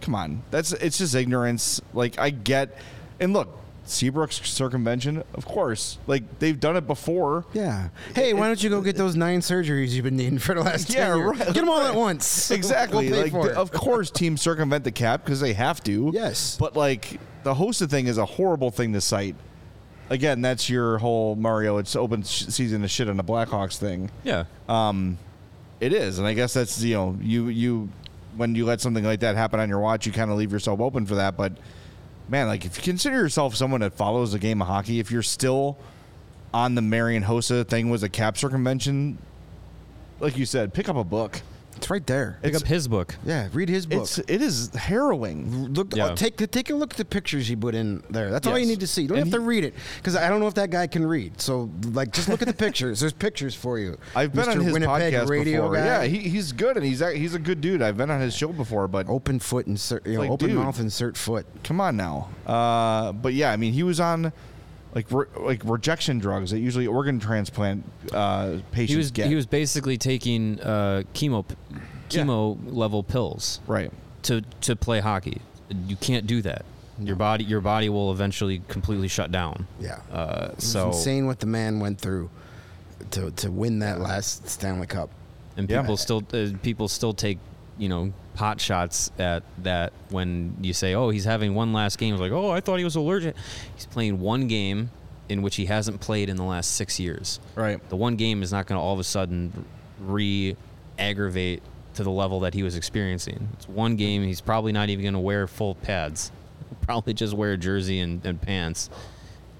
come on, that's it's just ignorance. Like I get, and look, Seabrook's circumvention, of course. Like they've done it before. yeah. Hey, why don't you go get those nine surgeries you've been needing for the last Yeah, 10 years? right. Get them all at once. Exactly. We'll pay like, for th- it. of course, teams circumvent the cap because they have to. Yes. But like the hosted thing is a horrible thing to cite. Again, that's your whole Mario. It's open sh- season to shit on the Blackhawks thing. yeah Um It is, and I guess that's you know you you when you let something like that happen on your watch, you kind of leave yourself open for that. But man, like if you consider yourself someone that follows the game of hockey, if you're still on the Marian Hossa thing was a cap circumvention, like you said, pick up a book. It's right there. pick It's- up his book Yeah, read his book. It's it is harrowing. Look, Yeah. uh, take take a look at the pictures he put in there. That's all you Yes. need to see. You don't And have to read it because I don't know if that guy can read. So, like, just look at the pictures. There's pictures for you. I've been Mr. on his Winnipeg podcast radio before. Guy. Yeah, he, he's good and he's a- he's a good dude. I've been on his show before, but open foot insert, you know, Like, open dude. mouth insert foot. come on now. Uh, but yeah, I mean, he was on like re- like rejection drugs that usually organ transplant uh, patients he was get. he was basically taking uh, chemo Yeah. chemo level pills right. to to play hockey you can't do that your body your body will eventually completely shut down Yeah. uh, so insane what the man went through to to win that last Stanley Cup. and Yeah. people still uh, people still take you know pot shots at that when you say oh he's having one last game it's like oh I thought he was allergic. He's playing one game in which he hasn't played in the last six years. Right. the one game is not going to all of a sudden re aggravate to the level that he was experiencing. It's one game he's probably not even going to wear full pads. Probably just wear a jersey and, and pants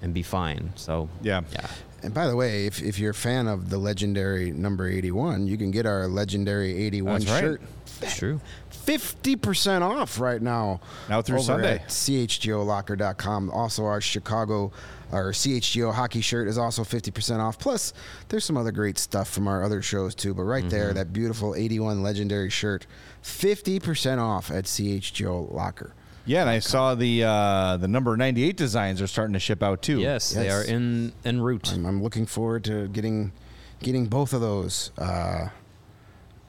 and be fine so Yeah. yeah And by the way, if, if you're a fan of the legendary number 81, you can get our legendary 81 That's right. shirt it's true 50% off right now. Now through over Sunday. At CHGOlocker.com. Also, our Chicago, our CHGO hockey shirt is also 50% off. Plus, there's some other great stuff from our other shows too. But right there, mm-hmm. that beautiful 81 legendary shirt, 50% off at CHGO Locker. Yeah, and I saw the uh, the number ninety eight designs are starting to ship out too. yes, they are in en route I'm, I'm looking forward to getting getting both of those uh,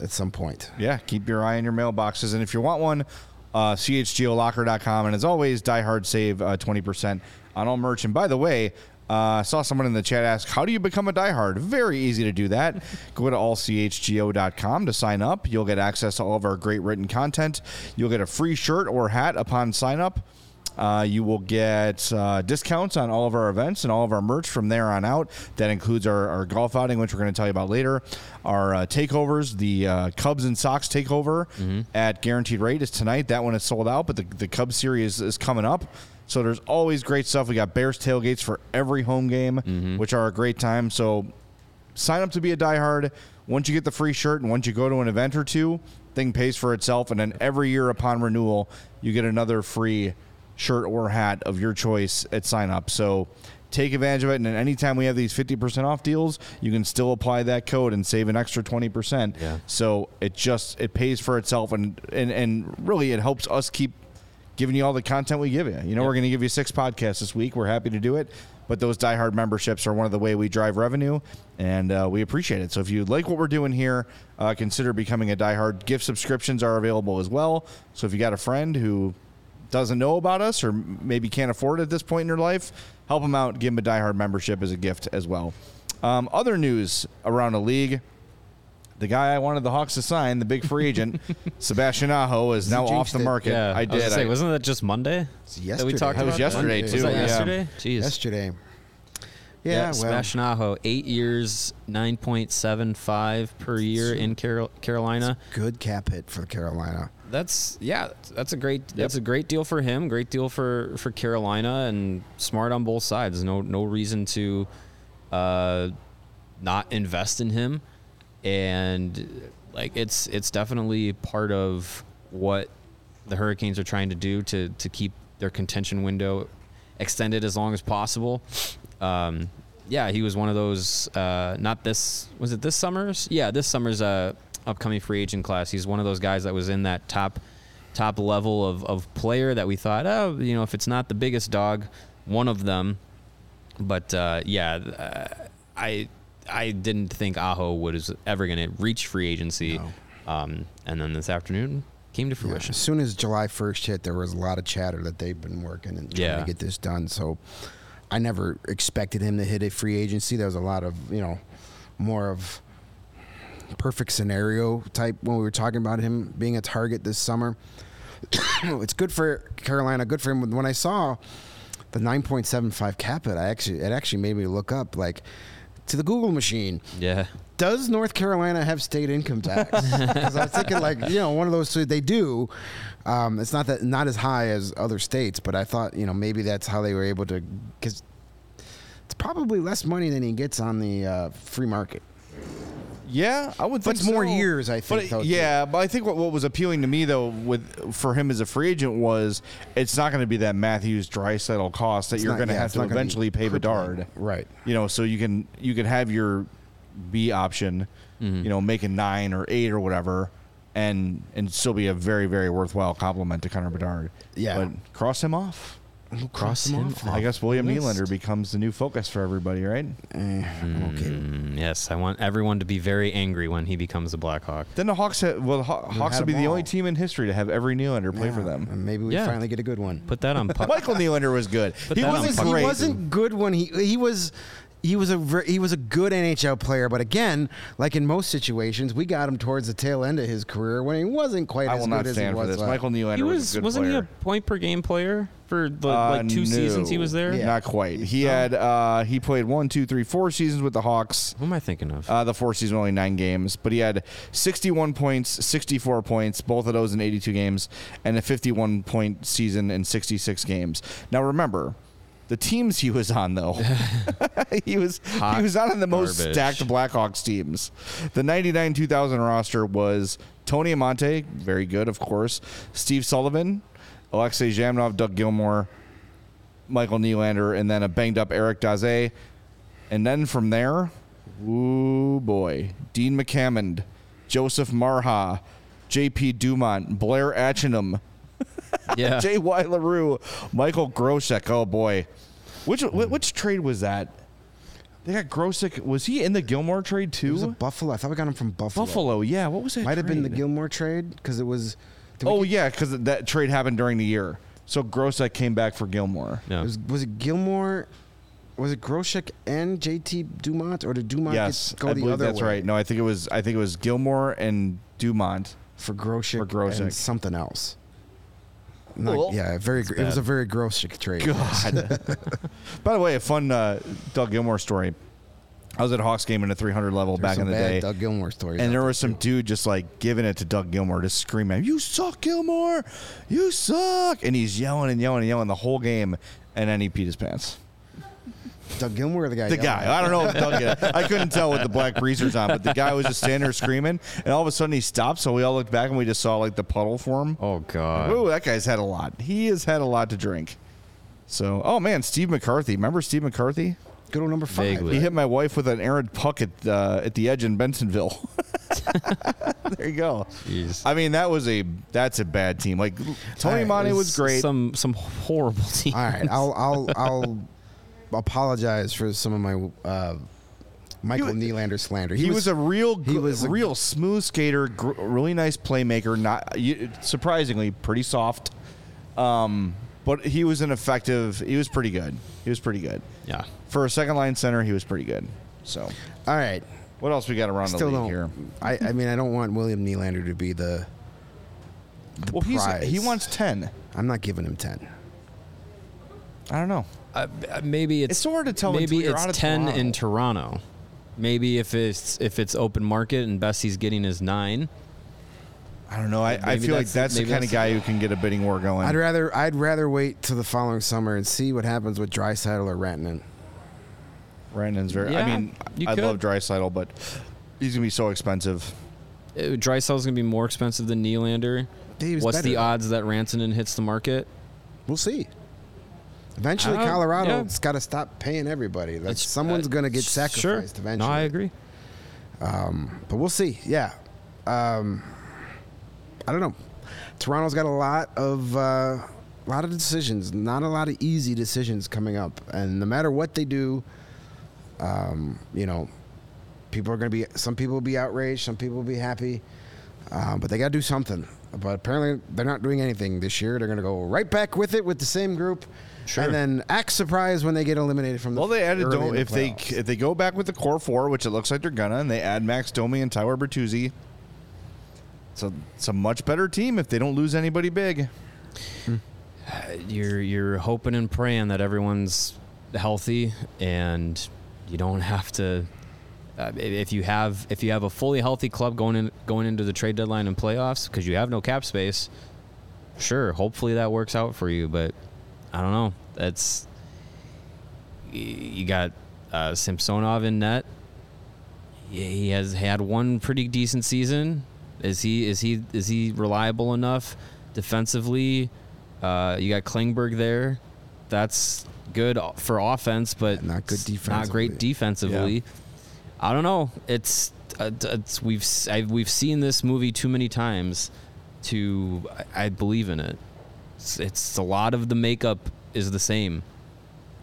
at some point. Yeah, keep your eye on your mailboxes. And if you want one, uh, chgolocker.com. And as always, Die Hard save uh, 20% on all merch. And by the way, uh, I saw someone in the chat ask, How do you become a diehard? Very easy to do that. Go to allchgo.com to sign up. You'll get access to all of our great written content. You'll get a free shirt or hat upon sign up. Uh, you will get uh, discounts on all of our events and all of our merch from there on out. That includes our, our golf outing, which we're going to tell you about later. Our uh, takeovers, the uh, Cubs and Sox takeover at Guaranteed Rate is tonight. That one is sold out, but the, the Cubs series is coming up. So there's always great stuff. We got Bears tailgates for every home game, mm-hmm. which are a great time. So sign up to be a diehard. Once you get the free shirt and once you go to an event or two, thing pays for itself. And then every year upon renewal, you get another free shirt or hat of your choice at sign up. So take advantage of it. And then anytime we have these 50% off deals, you can still apply that code and save an extra 20%. Yeah. So it just, it pays for itself. And, and, and really, it helps us keep giving you all the content we give you. You know, we're going to give you six podcasts this week. We're happy to do it. But those diehard memberships are one of the way we drive revenue, and uh, we appreciate it. So if you like what we're doing here, uh, consider becoming a diehard. Gift subscriptions are available as well. So if you got a friend who doesn't know about us or maybe can't afford it at this point in your life, help them out. Give them a diehard membership as a gift as well. Um, other news around the league. The guy I wanted the Hawks to sign, the big free agent, Sebastian Aho, is now off the market. Yeah, I did. gonna say, I- wasn't that just Monday? It's That we yesterday. talked That was yesterday, Monday. too. Was that yeah. yesterday? Jeez. Yesterday. Yeah, well, Sebastian Aho, eight years, nine point seven five per year in Carol- Carolina. good cap hit for Carolina. That's yeah, that's a great that's a great deal for him. Great deal for for Carolina, and smart on both sides. No no reason to uh, not invest in him, and like it's it's definitely part of what the Hurricanes are trying to do to to keep their contention window extended as long as possible. Um, yeah, he was one of those. Uh, not this was it this summer's? Yeah, this summer's uh, upcoming free agent class. He's one of those guys that was in that top top level of, of player that we thought, oh, you know, if it's not the biggest dog, one of them. But uh, yeah, uh, I I didn't think Aho was ever going to reach free agency. Um, and then this afternoon came to Yeah, fruition. As soon as July 1st hit, there was a lot of chatter that they've been working and trying Yeah. to get this done. So I never expected him to hit a free agency. There was a lot of, you know, more of perfect scenario type when we were talking about him being a target this summer. it's good for Carolina, good for him. When I saw the 9.75 cap it, I actually it actually made me look up like to the Google machine Yeah. does North Carolina have state income tax? Because I was thinking, like, you know, one of those two, they do. Um, it's not that not as high as other states, but I thought, you know, maybe that's how they were able to, because it's probably less money than he gets on the uh, free market. Yeah, I would But think it's more so. years, I think, But though, too. yeah, but I think what, what was appealing to me though, with for him as a free agent, was it's not going to be that Matthews Draisaitl cost that It's you're going to yeah, have to not gonna eventually pay crippling. Bedard. Right. You know, so you can you can have your B option, Mm-hmm. you know, making nine or eight or whatever, and and still be a very very worthwhile compliment to Connor Bedard. Yeah. but cross him off. Cross him off. I guess William the. Nylander becomes the new focus for everybody, right? Eh, okay. Mm, yes, I want everyone to be very angry when he becomes a Blackhawk. Then the Hawks, ha- well, the Haw- Hawks will be the all. only team in history to have every Nylander play for them. and maybe we Yeah. finally get a good one. Put that on. Puck. Michael Nylander was good. Put he wasn't he wasn't good when he he was he was a he was a good NHL player, but again, like in most situations, we got him towards the tail end of his career when he wasn't quite I as will good not as he stand for was. this. last- Michael Nylander he was, was a good wasn't player. he a point per game player for the, Uh, like two seasons he was there? Yeah. Not quite. He had uh, he played one, two, three, four seasons with the Hawks. Who am I thinking of? Uh, the four season only nine games, but he had 61 points, 64 points, both of those in 82 games, and a 51 point season in 66 games. Now remember, the teams he was on though, he was Hot he was not on the most garbage. stacked Blackhawks teams. The 99 2000 roster was Tony Amonte, very good, of course. Steve Sullivan, Alexei Zhamnov, Doug Gilmour, Michael Nylander, and then a banged up Eric Daze. And then from there, ooh boy, Dean McAmmond, Josef Marha, J.P. Dumont, Blair Atcheynum, yeah. J.Y. Leroux, Michael Grosek. Oh boy, which wh- hmm. which trade was that? They got Grosek. Was he in the Gilmour trade It was a too? Buffalo. I thought we got him from Buffalo. Buffalo. Yeah. What was that? Might have been the? Gilmour trade because it was. Oh get- yeah, because that trade happened during the year. So Grosek came back for Gilmour. No. Was, was it Gilmour? Was it Grosek and JT Dumont, or did Dumont yes, get, go I the believe other that's way right. No, I think it was. I think it was Gilmour and Dumont. for Grosek, For Grosek. and something else? Not, yeah, very. gr- It was a very gross trade. God. By the way, a fun uh, Doug Gilmour story. I was at a Hawks game in a 300 level There's back in some the bad day. Doug Gilmour stories. and out there was some dude just like giving it to Doug Gilmour, just screaming, "You suck, Gilmour! You suck!" And he's yelling and yelling and yelling the whole game, and then he peed his pants. Doug Gilmour, or the guy. The guy, I don't know if Doug. Did. I couldn't tell what the black breezers on, but the guy was just standing there screaming, and all of a sudden he stopped. So we all looked back and we just saw like the puddle form. Oh God. Ooh, that guy's had a lot. He has had a lot to drink. So, oh man, Steve McCarthy. Remember Steve McCarthy? Good old number five. Vaguely. He hit my wife with an errant puck at uh, at the edge in Bensenville. there you go. Jeez. I mean, that was a that's a bad team. Like Tony Alright, Monte was It's great. Some some horrible team. All right, I'll I'll I'll apologize for some of my uh, Michael He Nylander slander. he, was, a real, he he was was a- real smooth skater, gr- really nice playmaker. Not surprisingly pretty soft, um, but he was an effective. He was pretty good. He was pretty good Yeah. for a second line center. He was pretty good. So, all right. what else we got around Still the don't. league here? I I mean I don't want William Nylander to be the. the Well, he's prize. he wants ten. I'm not giving him ten. I don't know. Uh, maybe it's It's so hard to tell Maybe it's out ten Toronto. in Toronto. Maybe if it's if it's open market and Bessie's getting his nine. I don't know. I, I Maybe feel like that's- that's the maybe kind of guy who can get a bidding war going. I'd rather I'd rather wait till the following summer and see what happens with Draisaitl or Rantanen. Brandon's very. I mean, you I could. love Draisaitl, but he's gonna be so expensive. Uh, Draisaitl's gonna be more expensive than Nylander. He was What's the odds that Rantanen hits the market? We'll see. Eventually, Uh, Colorado's got to stop paying everybody. That's, It's- someone's uh, going to get sure. sacrificed eventually. No, I agree. But we'll see. Yeah. Um, I don't know. Toronto's got a lot of uh, a lot of decisions, not a lot of easy decisions coming up, and no matter what they do, um, you know, people are going to be. Some people will be outraged. Some people will be happy. Um, but they got to do something. But apparently, they're not doing anything this year. They're going to go right back with it with the same group, Sure. and then act surprised when they get eliminated from the. Well, they added early Dome, in the if they if they go back with the core four, which it looks like they're gonna, and they add Max Domi and Tyler Bertuzzi. So it's a much better team if they don't lose anybody big. You're you're hoping and praying that everyone's healthy and you don't have to. Uh, if you have if you have a fully healthy club going in going into the trade deadline and playoffs because you have no cap space, sure. Hopefully that works out for you, but I don't know. That's you got uh, Samsonov in net. Yeah, he has had one pretty decent season. Is he is he is he reliable enough defensively? Uh, you got Klingberg there. That's good for offense, but Not good it's Not great defensively. I don't know. It's, uh, it's we've s- I've, we've seen this movie too many times to I, I believe in it. It's, it's a lot of the makeup is the same.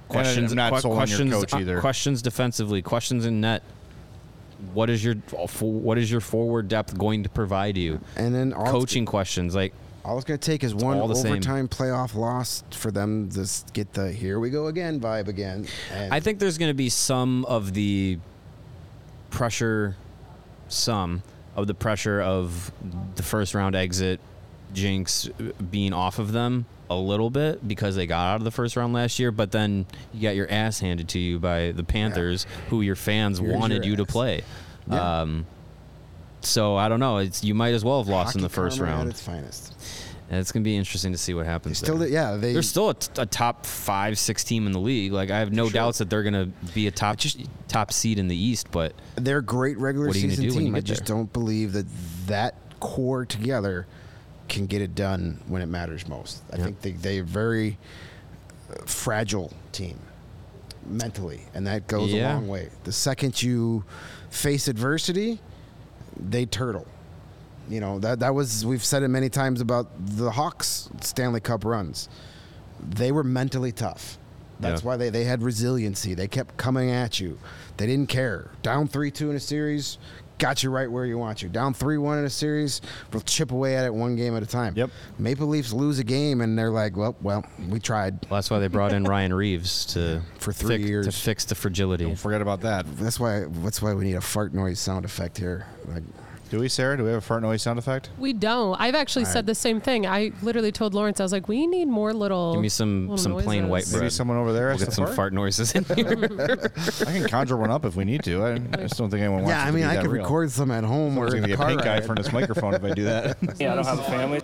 Questions, not que- on your questions, coach uh, either. questions defensively, questions in net. What is your what is your forward depth going to provide you? and then all Coaching questions like All it's going to take is one all the same. overtime playoff loss for them to get the "here we go again" vibe again. And I think there's going to be some of the pressure, some of the pressure of the first round exit jinx being off of them a little bit because they got out of the first round last year, but then you got your ass handed to you by the Panthers, who your fans Here's wanted your you to play. Yeah. Um, so I don't know. It's you might as well have lost in the first round. its finest. And it's going to be interesting to see what They happens. still, there. yeah, they They're still a, t- a top five, six team in the league. Like I have no Sure. doubts that they're going to be a top just- top seed in the East. But they're a great regular What are you gonna season team. I just there? don't believe that that core together can get it done when it matters most. I Yeah. think they they're a very uh, fragile team mentally, and that goes Yeah. a long way. The second you face adversity, they turtle. You know that that was we've said it many times about the Hawks Stanley Cup runs. They were mentally tough. That's Yeah. why they, they had resiliency. They kept coming at you. They didn't care. Down three two in a series, got you right where you want you. Down three one in a series, we'll chip away at it one game at a time. Yep. Maple Leafs lose a game and they're like, well, well, we tried. well, that's why they brought in Ryan Reaves to For three fix, years. to fix the fragility. Don't forget about that. That's why that's why we need a fart noise sound effect here. Like Do we, Sarah? Do we have a fart noise sound effect? We don't. I've actually said the same thing. I literally told Lawrence, I was like, we need more little. Give me some little some plain white bread. Maybe someone over there We'll has get some fart? fart noises in here. I can conjure one up if we need to. I, I just don't think anyone wants Yeah, it I mean, be I could real. record some at home or Someone's in gonna the get car pink eye ride. from this microphone if I do that. Yeah, I don't have a family.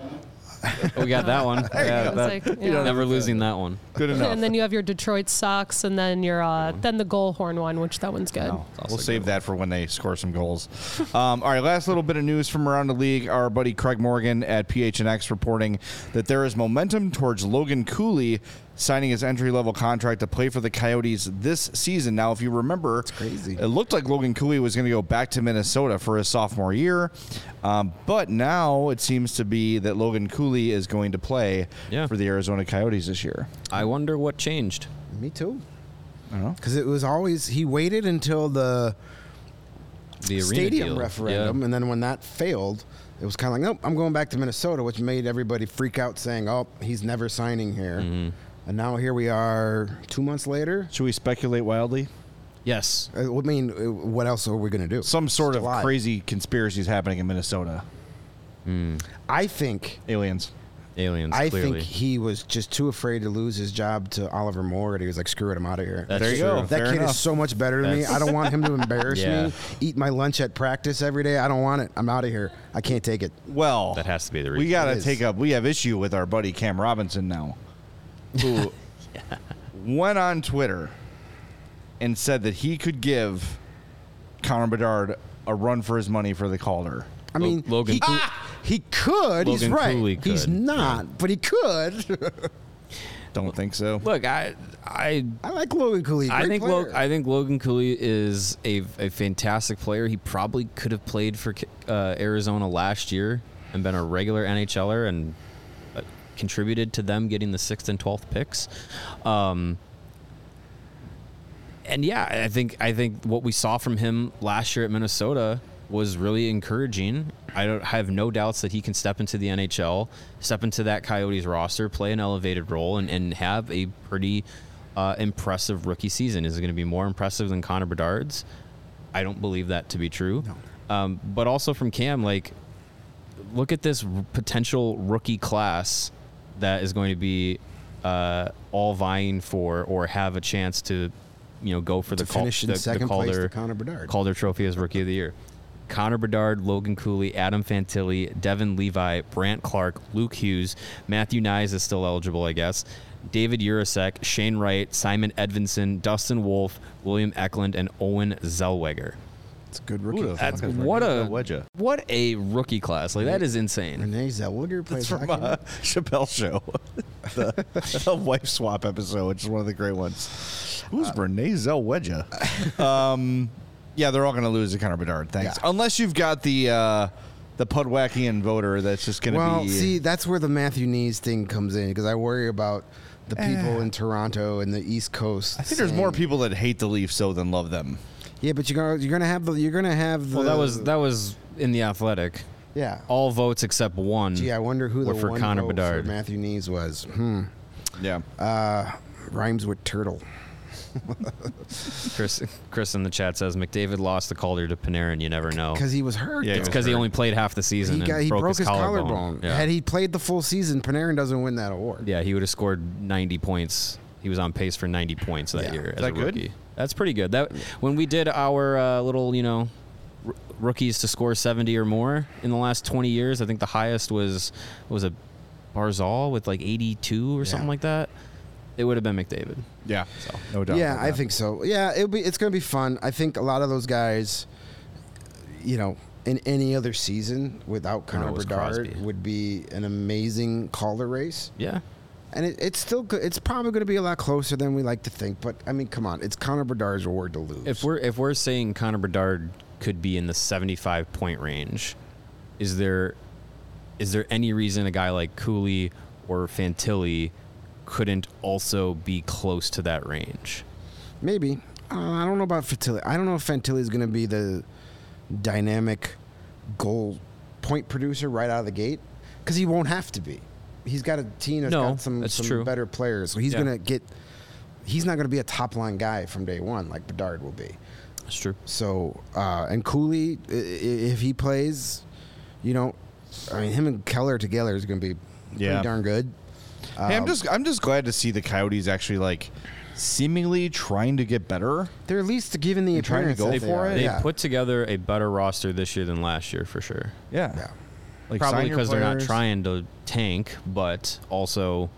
We got that one. Yeah, that- like, yeah. never losing that one. Good enough. And then you have your Detroit Sox, and then your uh, then the goal horn one, which that one's good. No, we'll save that for when they score some goals. um, all right, last little bit of news from around the league. Our buddy Craig Morgan at PHNX reporting that there is momentum towards Logan Cooley signing his entry level contract to play for the Coyotes this season. Now, if you remember, crazy. it looked like Logan Cooley was going to go back to Minnesota for his sophomore year, um, but now it seems to be that Logan Cooley is going to play Yeah. for the Arizona Coyotes this year. I wonder what changed. Me too. I don't know. Because it was always he waited until the The arena stadium deal. referendum, Yeah. and then when that failed, it was kind of like, nope, I'm going back to Minnesota, which made everybody freak out, saying, "Oh, he's never signing here." Mm-hmm. And now here we are, two months later. Should we speculate wildly? Yes. Uh, I mean, uh, what else are we going to do? Some sort of July. crazy conspiracies happening in Minnesota. I think. Aliens. Aliens. I clearly. think he was just too afraid to lose his job to Oliver Moore, and he was like, "Screw it, I'm out of here." That's There you true. go. that Fair kid enough. is so much better than me. I don't want him to embarrass Yeah. me. Eat my lunch at practice every day. I don't want it. I'm out of here. I can't take it. Well, That has to be the reason. We got to take up. We have issue with our buddy Cam Robinson now, who went on Twitter and said that he could give Connor Bedard a run for his money for the Calder. I mean, Logan he, Cool- he could. he's right. Cooley He's could, not, but he could. Don't think so. Look, I I I like Logan Cooley. I think. Lo- I think Logan Cooley is a, a fantastic player. He probably could have played for uh, Arizona last year and been a regular NHLer and contributed to them getting the sixth and twelfth picks. Um, and yeah, I think I think what we saw from him last year at Minnesota was really encouraging. I don't I have no doubts that he can step into the NHL, step into that Coyotes roster, play an elevated role, and, and have a pretty uh, impressive rookie season. Is it going to be more impressive than Connor Bedard's? I don't believe that to be true. Um, but also from Cam, like, look at this potential rookie class that is going to be uh, all vying for or have a chance to, you know, go for the, To Cal- finish in the, the second place Calder, to Connor Bedard. Calder Trophy as Rookie of the Year. Connor Bedard, Logan Cooley, Adam Fantilli, Devon Levi, Brandt Clarke, Luke Hughes, Matthew Knies is still eligible, I guess. David Urasek, Shane Wright, Simon Edvinsson, Dustin Wolf, William Eklund, and Olen Zellweger. It's a good rookie. Who the That's fuck is what Renee a Zellweger? what a rookie class. Like that is insane. Renee Zellweger plays It's from hockey. uh, Chappelle Show, the, the wife swap episode, which is one of the great ones. Who's Renee Zellweger? um, yeah, they're all going to lose to Connor Bedard. Thanks, Yeah. unless you've got the uh, the Pudwackian voter that's just going to well, be. see, that's where the Matthew Knies thing comes in because I worry about the people Eh. in Toronto and the East Coast. I think there's more people that hate the Leafs so than love them. Yeah, but you're gonna you're gonna have the you're gonna have the. Well, that was that was in the Athletic. yeah. All votes except one. Gee, I wonder who the were for one Connor vote Bedard. for Matthew Knies was. Hmm. Yeah. Uh, rhymes with turtle. Chris Chris in the chat says McDavid lost the Calder to Panarin. You never know. Because he was hurt. Yeah, though. It's because he only played half the season he, and got, he broke, broke, his, collarbone. Yeah. Had he played the full season, Panarin doesn't win that award. yeah, he would have scored 90 points. He was on pace for 90 points that Yeah. year Is as that a good? rookie. That's pretty good. That when we did our uh, little, you know, r- rookies to score 70 or more in the last 20 years, I think the highest was what was a Barzal with like 82 or something like that. It would have been McDavid. Yeah. No doubt. Yeah, I think so. Yeah, it'll be it's gonna be fun. I think a lot of those guys, you know, in any other season without I know Connor it Bedard Crosby. would be an amazing Calder race. Yeah. And it, it's still it's probably going to be a lot closer than we like to think. But I mean, come on, it's Connor Bedard's reward to lose. If we're if we're saying Connor Bedard could be in the 75 point range, is there is there any reason a guy like Cooley or Fantilli couldn't also be close to that range? Maybe uh, I don't know about Fantilli. I don't know if Fantilli is going to be the dynamic goal point producer right out of the gate because he won't have to be. He's got a team that's No, got some, that's some true. better players, so he's Yeah. going to get. He's not going to be a top line guy from day one like Bedard will be. That's true. So uh, and Cooley, i- i- if he plays, you know, I mean, him and Keller together is going to be Yeah. pretty darn good. hey, I'm Um, just I'm just glad to see the Coyotes actually like seemingly trying to get better. They're at least giving the And trying to go that for they it. They Yeah. put together a better roster this year than last year for sure. Yeah. Yeah. Like Probably because they're not trying to tank, but also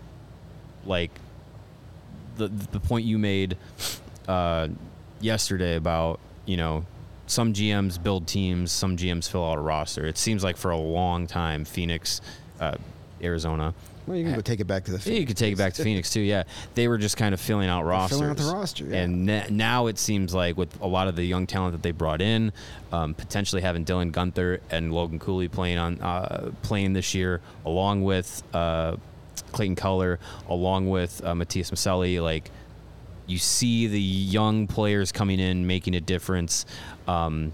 like the the point you made uh, yesterday about you know some GMs build teams, some GMs fill out a roster. It seems like for a long time, Phoenix, uh, Arizona. Well, you can go take it back to the. Yeah, you could take it back to Phoenix too. Yeah, they were just kind of filling out rosters. filling out the roster, yeah. And na- now it seems like with a lot of the young talent that they brought in, um, potentially having Dylan Guenther and Logan Cooley playing on uh, playing this year, along with uh, Clayton Keller, along with uh, Matias Maccelli, like you see the young players coming in making a difference. Um,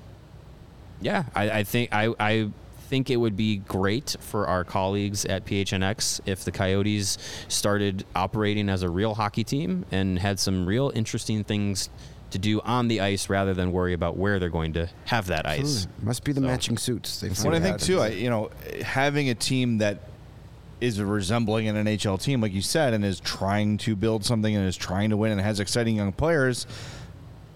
yeah, I, I think I, I think it would be great for our colleagues at PHNX if the Coyotes started operating as a real hockey team and had some real interesting things to do on the ice rather than worry about where they're going to have that ice. Absolutely. Must be the So- matching suits. They What I finally think too, I, you know, having a team that is resembling an NHL team, like you said, and is trying to build something and is trying to win and has exciting young players.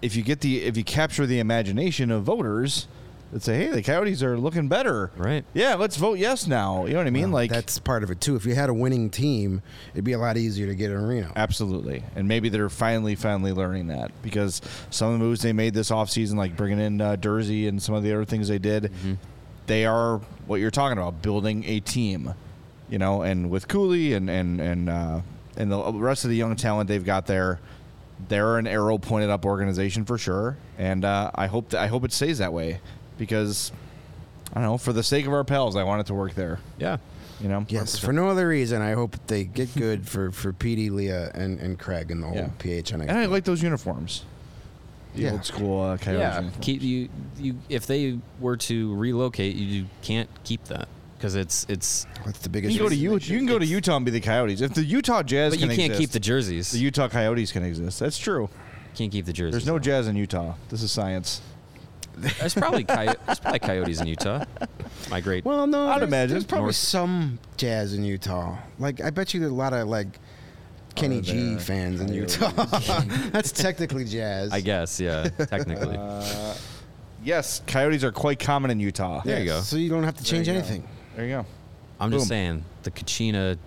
If you get the, if you capture the imagination of voters that say, "Hey, the Coyotes are looking better," Right. Yeah, let's vote yes now. You know what I mean? Well, like that's part of it too. If you had a winning team, it'd be a lot easier to get an arena. Absolutely. And maybe they're finally, finally learning that because some of the moves they made this offseason, like bringing in uh, Jersey and some of the other things they did, they are what you're talking about, building a team, you know, and with Cooley and, and, and, uh, and the rest of the young talent they've got there, they're an arrow pointed up organization for sure. And uh, I hope that, I hope it stays that way because I don't know, for the sake of our pals, I want it to work there, Yeah. you know? Yes, for no other reason, I hope they get good for for Petey, Leah, and, and Craig and the whole Yeah. PHNX. And I like those uniforms. The Yeah. old school uh, Coyotes Yeah. uniforms. Keep you you if they were to relocate, you can't keep that because it's it's That's the biggest. You biggest. can go to reason U- you can go to Utah and be the Coyotes. If the Utah Jazz but you can can't keep the jerseys. the Utah Coyotes can exist. That's true. can't keep the jerseys. There's no Jazz in Utah. This is science. There's probably coy- there's probably coyotes in Utah. My great. Well, no, I'd there's, imagine. there's probably North- some jazz in Utah. Like I bet you there's a lot of like Kenny Are G there fans in Coyotes? Utah. That's technically jazz. I guess, yeah, technically. Uh, Yes, Coyotes are quite common in Utah. There you go. So you don't have to change There you go. anything. There you go. I'm boom. just saying the Kachina.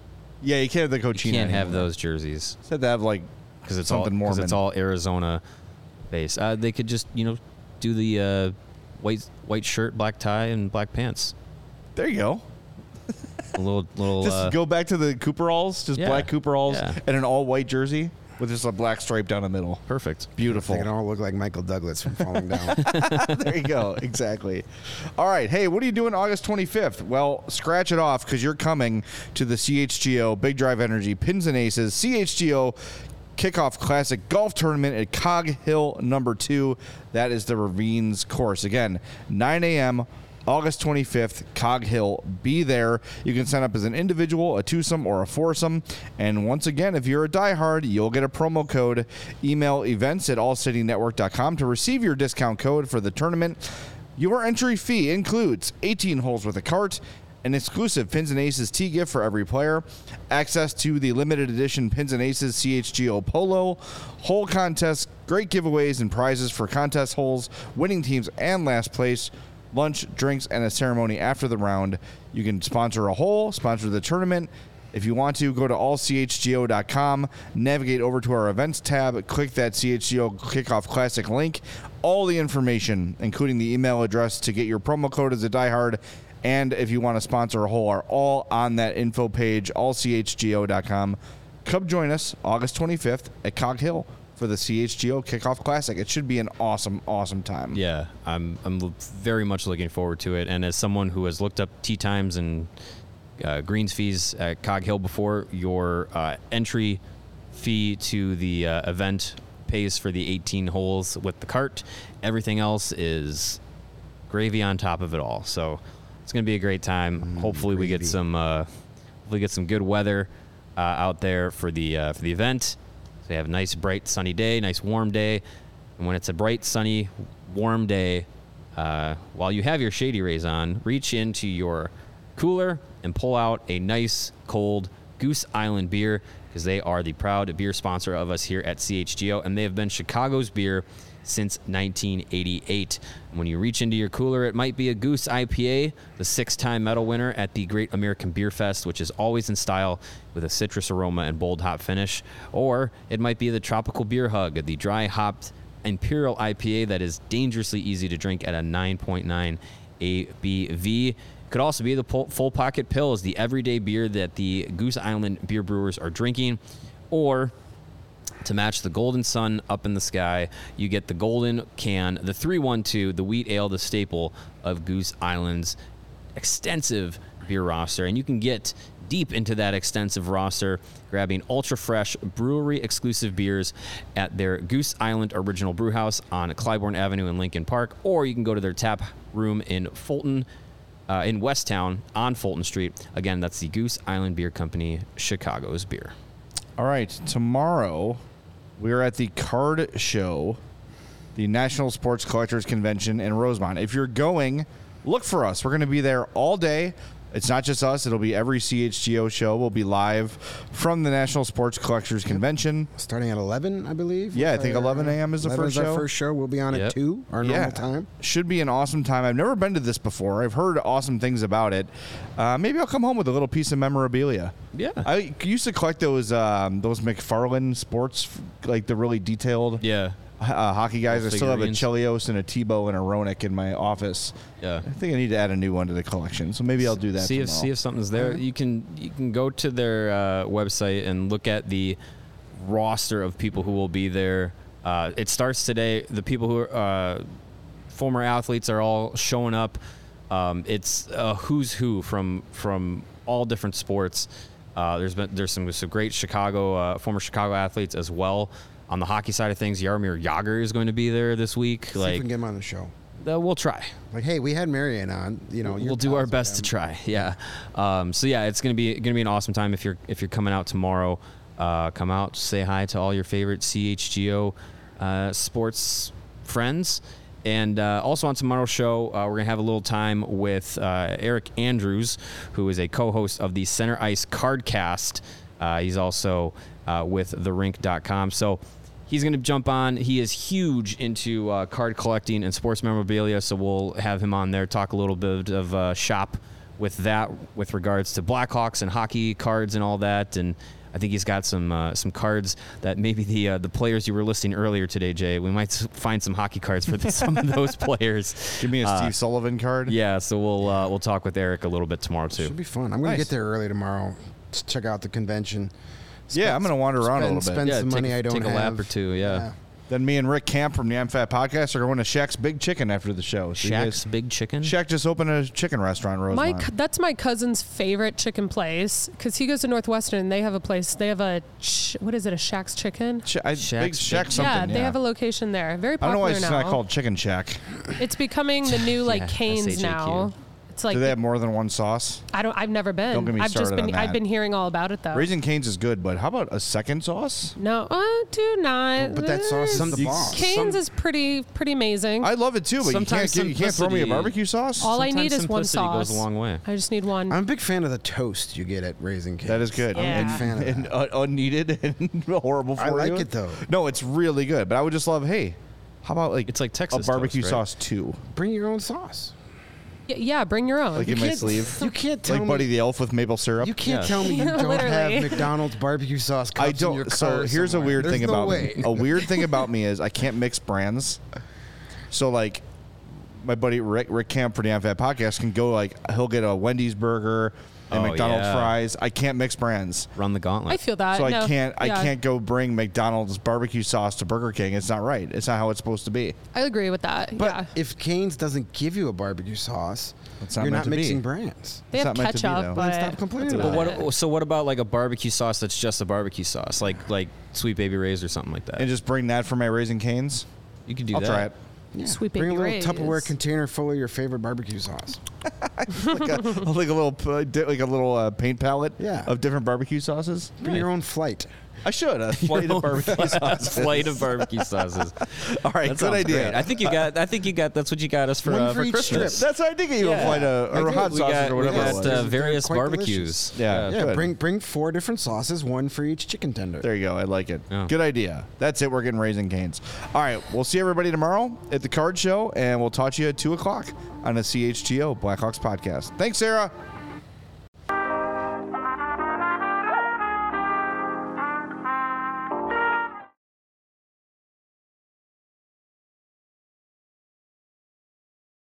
Yeah, you can't have the You Kachina. can't have anymore. those jerseys Said to have like because it's something all more. because it's all Arizona based. Uh, they could just you know do the uh, white white shirt, black tie, and black pants. There you go. A little little. Just uh, go back to the Cooperalls, just yeah, black Cooperalls, yeah. and an all white jersey with just a black stripe down the middle. perfect. Beautiful. They can all look like Michael Douglas from Falling Down. there you go. Exactly. All right. Hey, what are you doing August 25th? Well, scratch it off because you're coming to the CHGO Big Drive Energy Pins and Aces CHGO Kickoff Classic Golf Tournament at Cog Hill number two. That is the Ravines course. Again, 9 a.m. August 25th, Cog Hill. Be there. You can sign up as an individual, a twosome, or a foursome. And once again, if you're a diehard, you'll get a promo code. Email events at allcitynetwork.com to receive your discount code for the tournament. Your entry fee includes 18 holes with a cart, an exclusive Pins and Aces tee gift for every player, access to the limited edition Pins and Aces CHGO Polo, hole contest, great giveaways and prizes for contest holes, winning teams, and last place lunch, drinks, and a ceremony after the round. You can sponsor a hole, sponsor the tournament. If you want to, go to allchgo.com, navigate over to our events tab, click that CHGO Kickoff Classic link. All the information, including the email address to get your promo code as a diehard, and if you want to sponsor a hole, are all on that info page, allchgo.com. Come join us August 25th at Cog Hill for the CHGO Kickoff Classic. It should be an awesome, awesome time. Yeah, I'm I'm very much looking forward to it. And as someone who has looked up tea times and uh, greens fees at Cog Hill before, your uh, entry fee to the uh, event pays for the 18 holes with the cart. Everything else is gravy on top of it all. So it's going to be a great time. hopefully, we get some uh, hopefully get some good weather uh, out there for the uh, for the event. So you have a nice, bright, sunny day, nice, warm day. And when it's a bright, sunny, warm day, uh, while you have your Shady Rays on, reach into your cooler and pull out a nice cold Goose Island beer because they are the proud beer sponsor of us here at CHGO, and they have been Chicago's beer since 1988. When you reach into your cooler, it might be a Goose IPA, the six time medal winner at the Great American Beer Fest, which is always in style with a citrus aroma and bold hop finish. Or it might be the Tropical Beer Hug, the dry hopped Imperial IPA that is dangerously easy to drink at a 9.9 ABV. Could also be the full pocket pills, the everyday beer that the Goose Island beer brewers are drinking, or to match the golden sun up in the sky, you get the golden can, the 312, the wheat ale, the staple of Goose Island's extensive beer roster. And you can get deep into that extensive roster, grabbing ultra fresh brewery exclusive beers at their Goose Island Original Brewhouse on Clybourne Avenue in Lincoln Park, or you can go to their tap room in Fulton. Uh, in Westtown on Fulton Street. Again, that's the Goose Island Beer Company, Chicago's beer. All right, tomorrow we are at the card show, the National Sports Collectors Convention in Rosemont. If you're going, look for us. We're going to be there all day. It's not just us, it'll be every CHGO show. We'll be live from the National Sports Collectors Convention. Starting at 11, I believe. Yeah, I think 11 a.m. is the 11 first our show. first show. We'll be on Yep. at 2, our normal time. Should be an awesome time. I've never been to this before. I've heard awesome things about it. Uh, maybe I'll come home with a little piece of memorabilia. Yeah. I used to collect those um, those McFarlane sports, like the really detailed Yeah. Uh, hockey guys. I still have a. Chelios and a Tebow and a Roenick in my office. Yeah. I think I need to add a new one to the collection. So maybe I'll do that. see if see if something's there. You can you can go to their uh, website and look at the roster of people who will be there. Uh, it starts today. The people who are uh, former athletes are all showing up. Um, it's a who's who from from all different sports. Uh, there's been there's some some great Chicago uh, former Chicago athletes as well. On the hockey side of things, Jaromir Jagr is going to be there this week. See if we like can get him on the show. uh, we'll try. Like, hey, we had Marian on. You know, we'll do our best to try. Yeah. Um, so yeah, it's gonna be gonna be an awesome time if you're if you're coming out tomorrow. Uh, come out, say hi to all your favorite CHGO uh, sports friends. And uh, also on tomorrow's show, uh, we're gonna have a little time with uh, Eric Andrews, who is a co-host of the Center Ice Cardcast. Uh, he's also uh, with TheRink.com. So he's going to jump on. He is huge into uh, card collecting and sports memorabilia, so we'll have him on there talk a little bit of uh, shop with that with regards to Blackhawks and hockey cards and all that. And I think he's got some uh, some cards that maybe the uh, the players you were listing earlier today, Jay. We might find some hockey cards for the, some of those players. Give me a Uh, Steve Sullivan card. Yeah, so we'll uh, we'll talk with Eric a little bit tomorrow too. Should be fun. I'm going to get there early tomorrow to check out the convention. Yeah, I'm gonna wander around a spend, little bit. Spend Yeah, some take money a- I don't take a have. lap or two, yeah. Then me and Rick Camp from the I'm Fat Podcast are going to Shaq's Big Chicken after the show. So you Shaq's guys- Big Chicken. Shaq just opened a chicken restaurant in My, Rosemont. c- that's my cousin's favorite chicken place because he goes to Northwestern. and They have a place. They have a ch- what is it? A Shaq's Chicken. Sh- I, Shaq's big Big- Shaq something. yeah, they have a location there. Very I don't popular know why it's now. not called Chicken Shack. It's becoming the new like Yeah, Canes S-H-A-Q. now. It's like Do they have more than one sauce? I don't. I've never been. Don't get me I've just started been. on I've been hearing all about it though. Raising Cane's is good, but how about a second sauce? no, uh, do not. But that sauce is Uh, the you- bomb. Canes is pretty pretty amazing. I love it too, but you can't, Sometimes get, you can't throw me a simplicity- barbecue sauce. all I Sometimes need is one simplicity sauce. goes a long way. I just need one. I'm a big fan of the toast you get at Raising Cane's. that is good. Yeah. I'm a big fan of and that. uh, unneeded and horrible for I like you. it, though. No, it's really good. But I would just love, hey, how about like It's like Texas a barbecue toast, right? sauce too, Bring your own sauce. Y- yeah, bring your own. like in my can't- sleeve, You can't tell like me. Buddy the Elf with maple syrup. You can't Yeah. tell me you don't Literally. have McDonald's barbecue sauce cups I in your don't. car So here's a weird There's thing no about way. me. A weird thing about me is I can't mix brands. So like, my buddy Rick, Rick Camp for the Unfat Podcast can go like he'll get a Wendy's burger and Oh, McDonald's yeah. fries. I can't mix brands. Run the gauntlet. I feel that. So I can't. I can't go bring McDonald's barbecue sauce to Burger King. It's not right. It's not how it's supposed to be. I agree with that. But yeah. if Cane's doesn't give you a barbecue sauce, It's not you're not to be. mixing brands. They it's have not meant to be, ketchup, though. Then but stop complaining that's about But what? So what about like a barbecue sauce that's just a barbecue sauce, like like Sweet Baby Ray's or something like that? And just bring that for my Raising Canes. you can do I'll that. try it. Yeah. Sweet Bring a Baby little Tupperware container full of your favorite barbecue sauce. like a like a little uh, like a little uh, paint palette Yeah. of different barbecue sauces. Bring your own flight. I should a flight of barbecue sauces. Flight of barbecue sauces. All right, That good idea. great. I think you got. I think you got. That's what you got us for One uh, for Christmas. strip. That's what I did get you a Yeah. flight of or hot we sauces got, or we whatever. it got uh, various barbecues. delicious. Yeah. Yeah, good. bring bring four different sauces, one for each chicken tender. There you go. I like it. Yeah. Good idea. That's it. We're getting raising canes. All right. We'll see everybody tomorrow at the card show, and we'll talk to you at 2 o'clock on the CHGO Blackhawks podcast. Thanks, Sarah.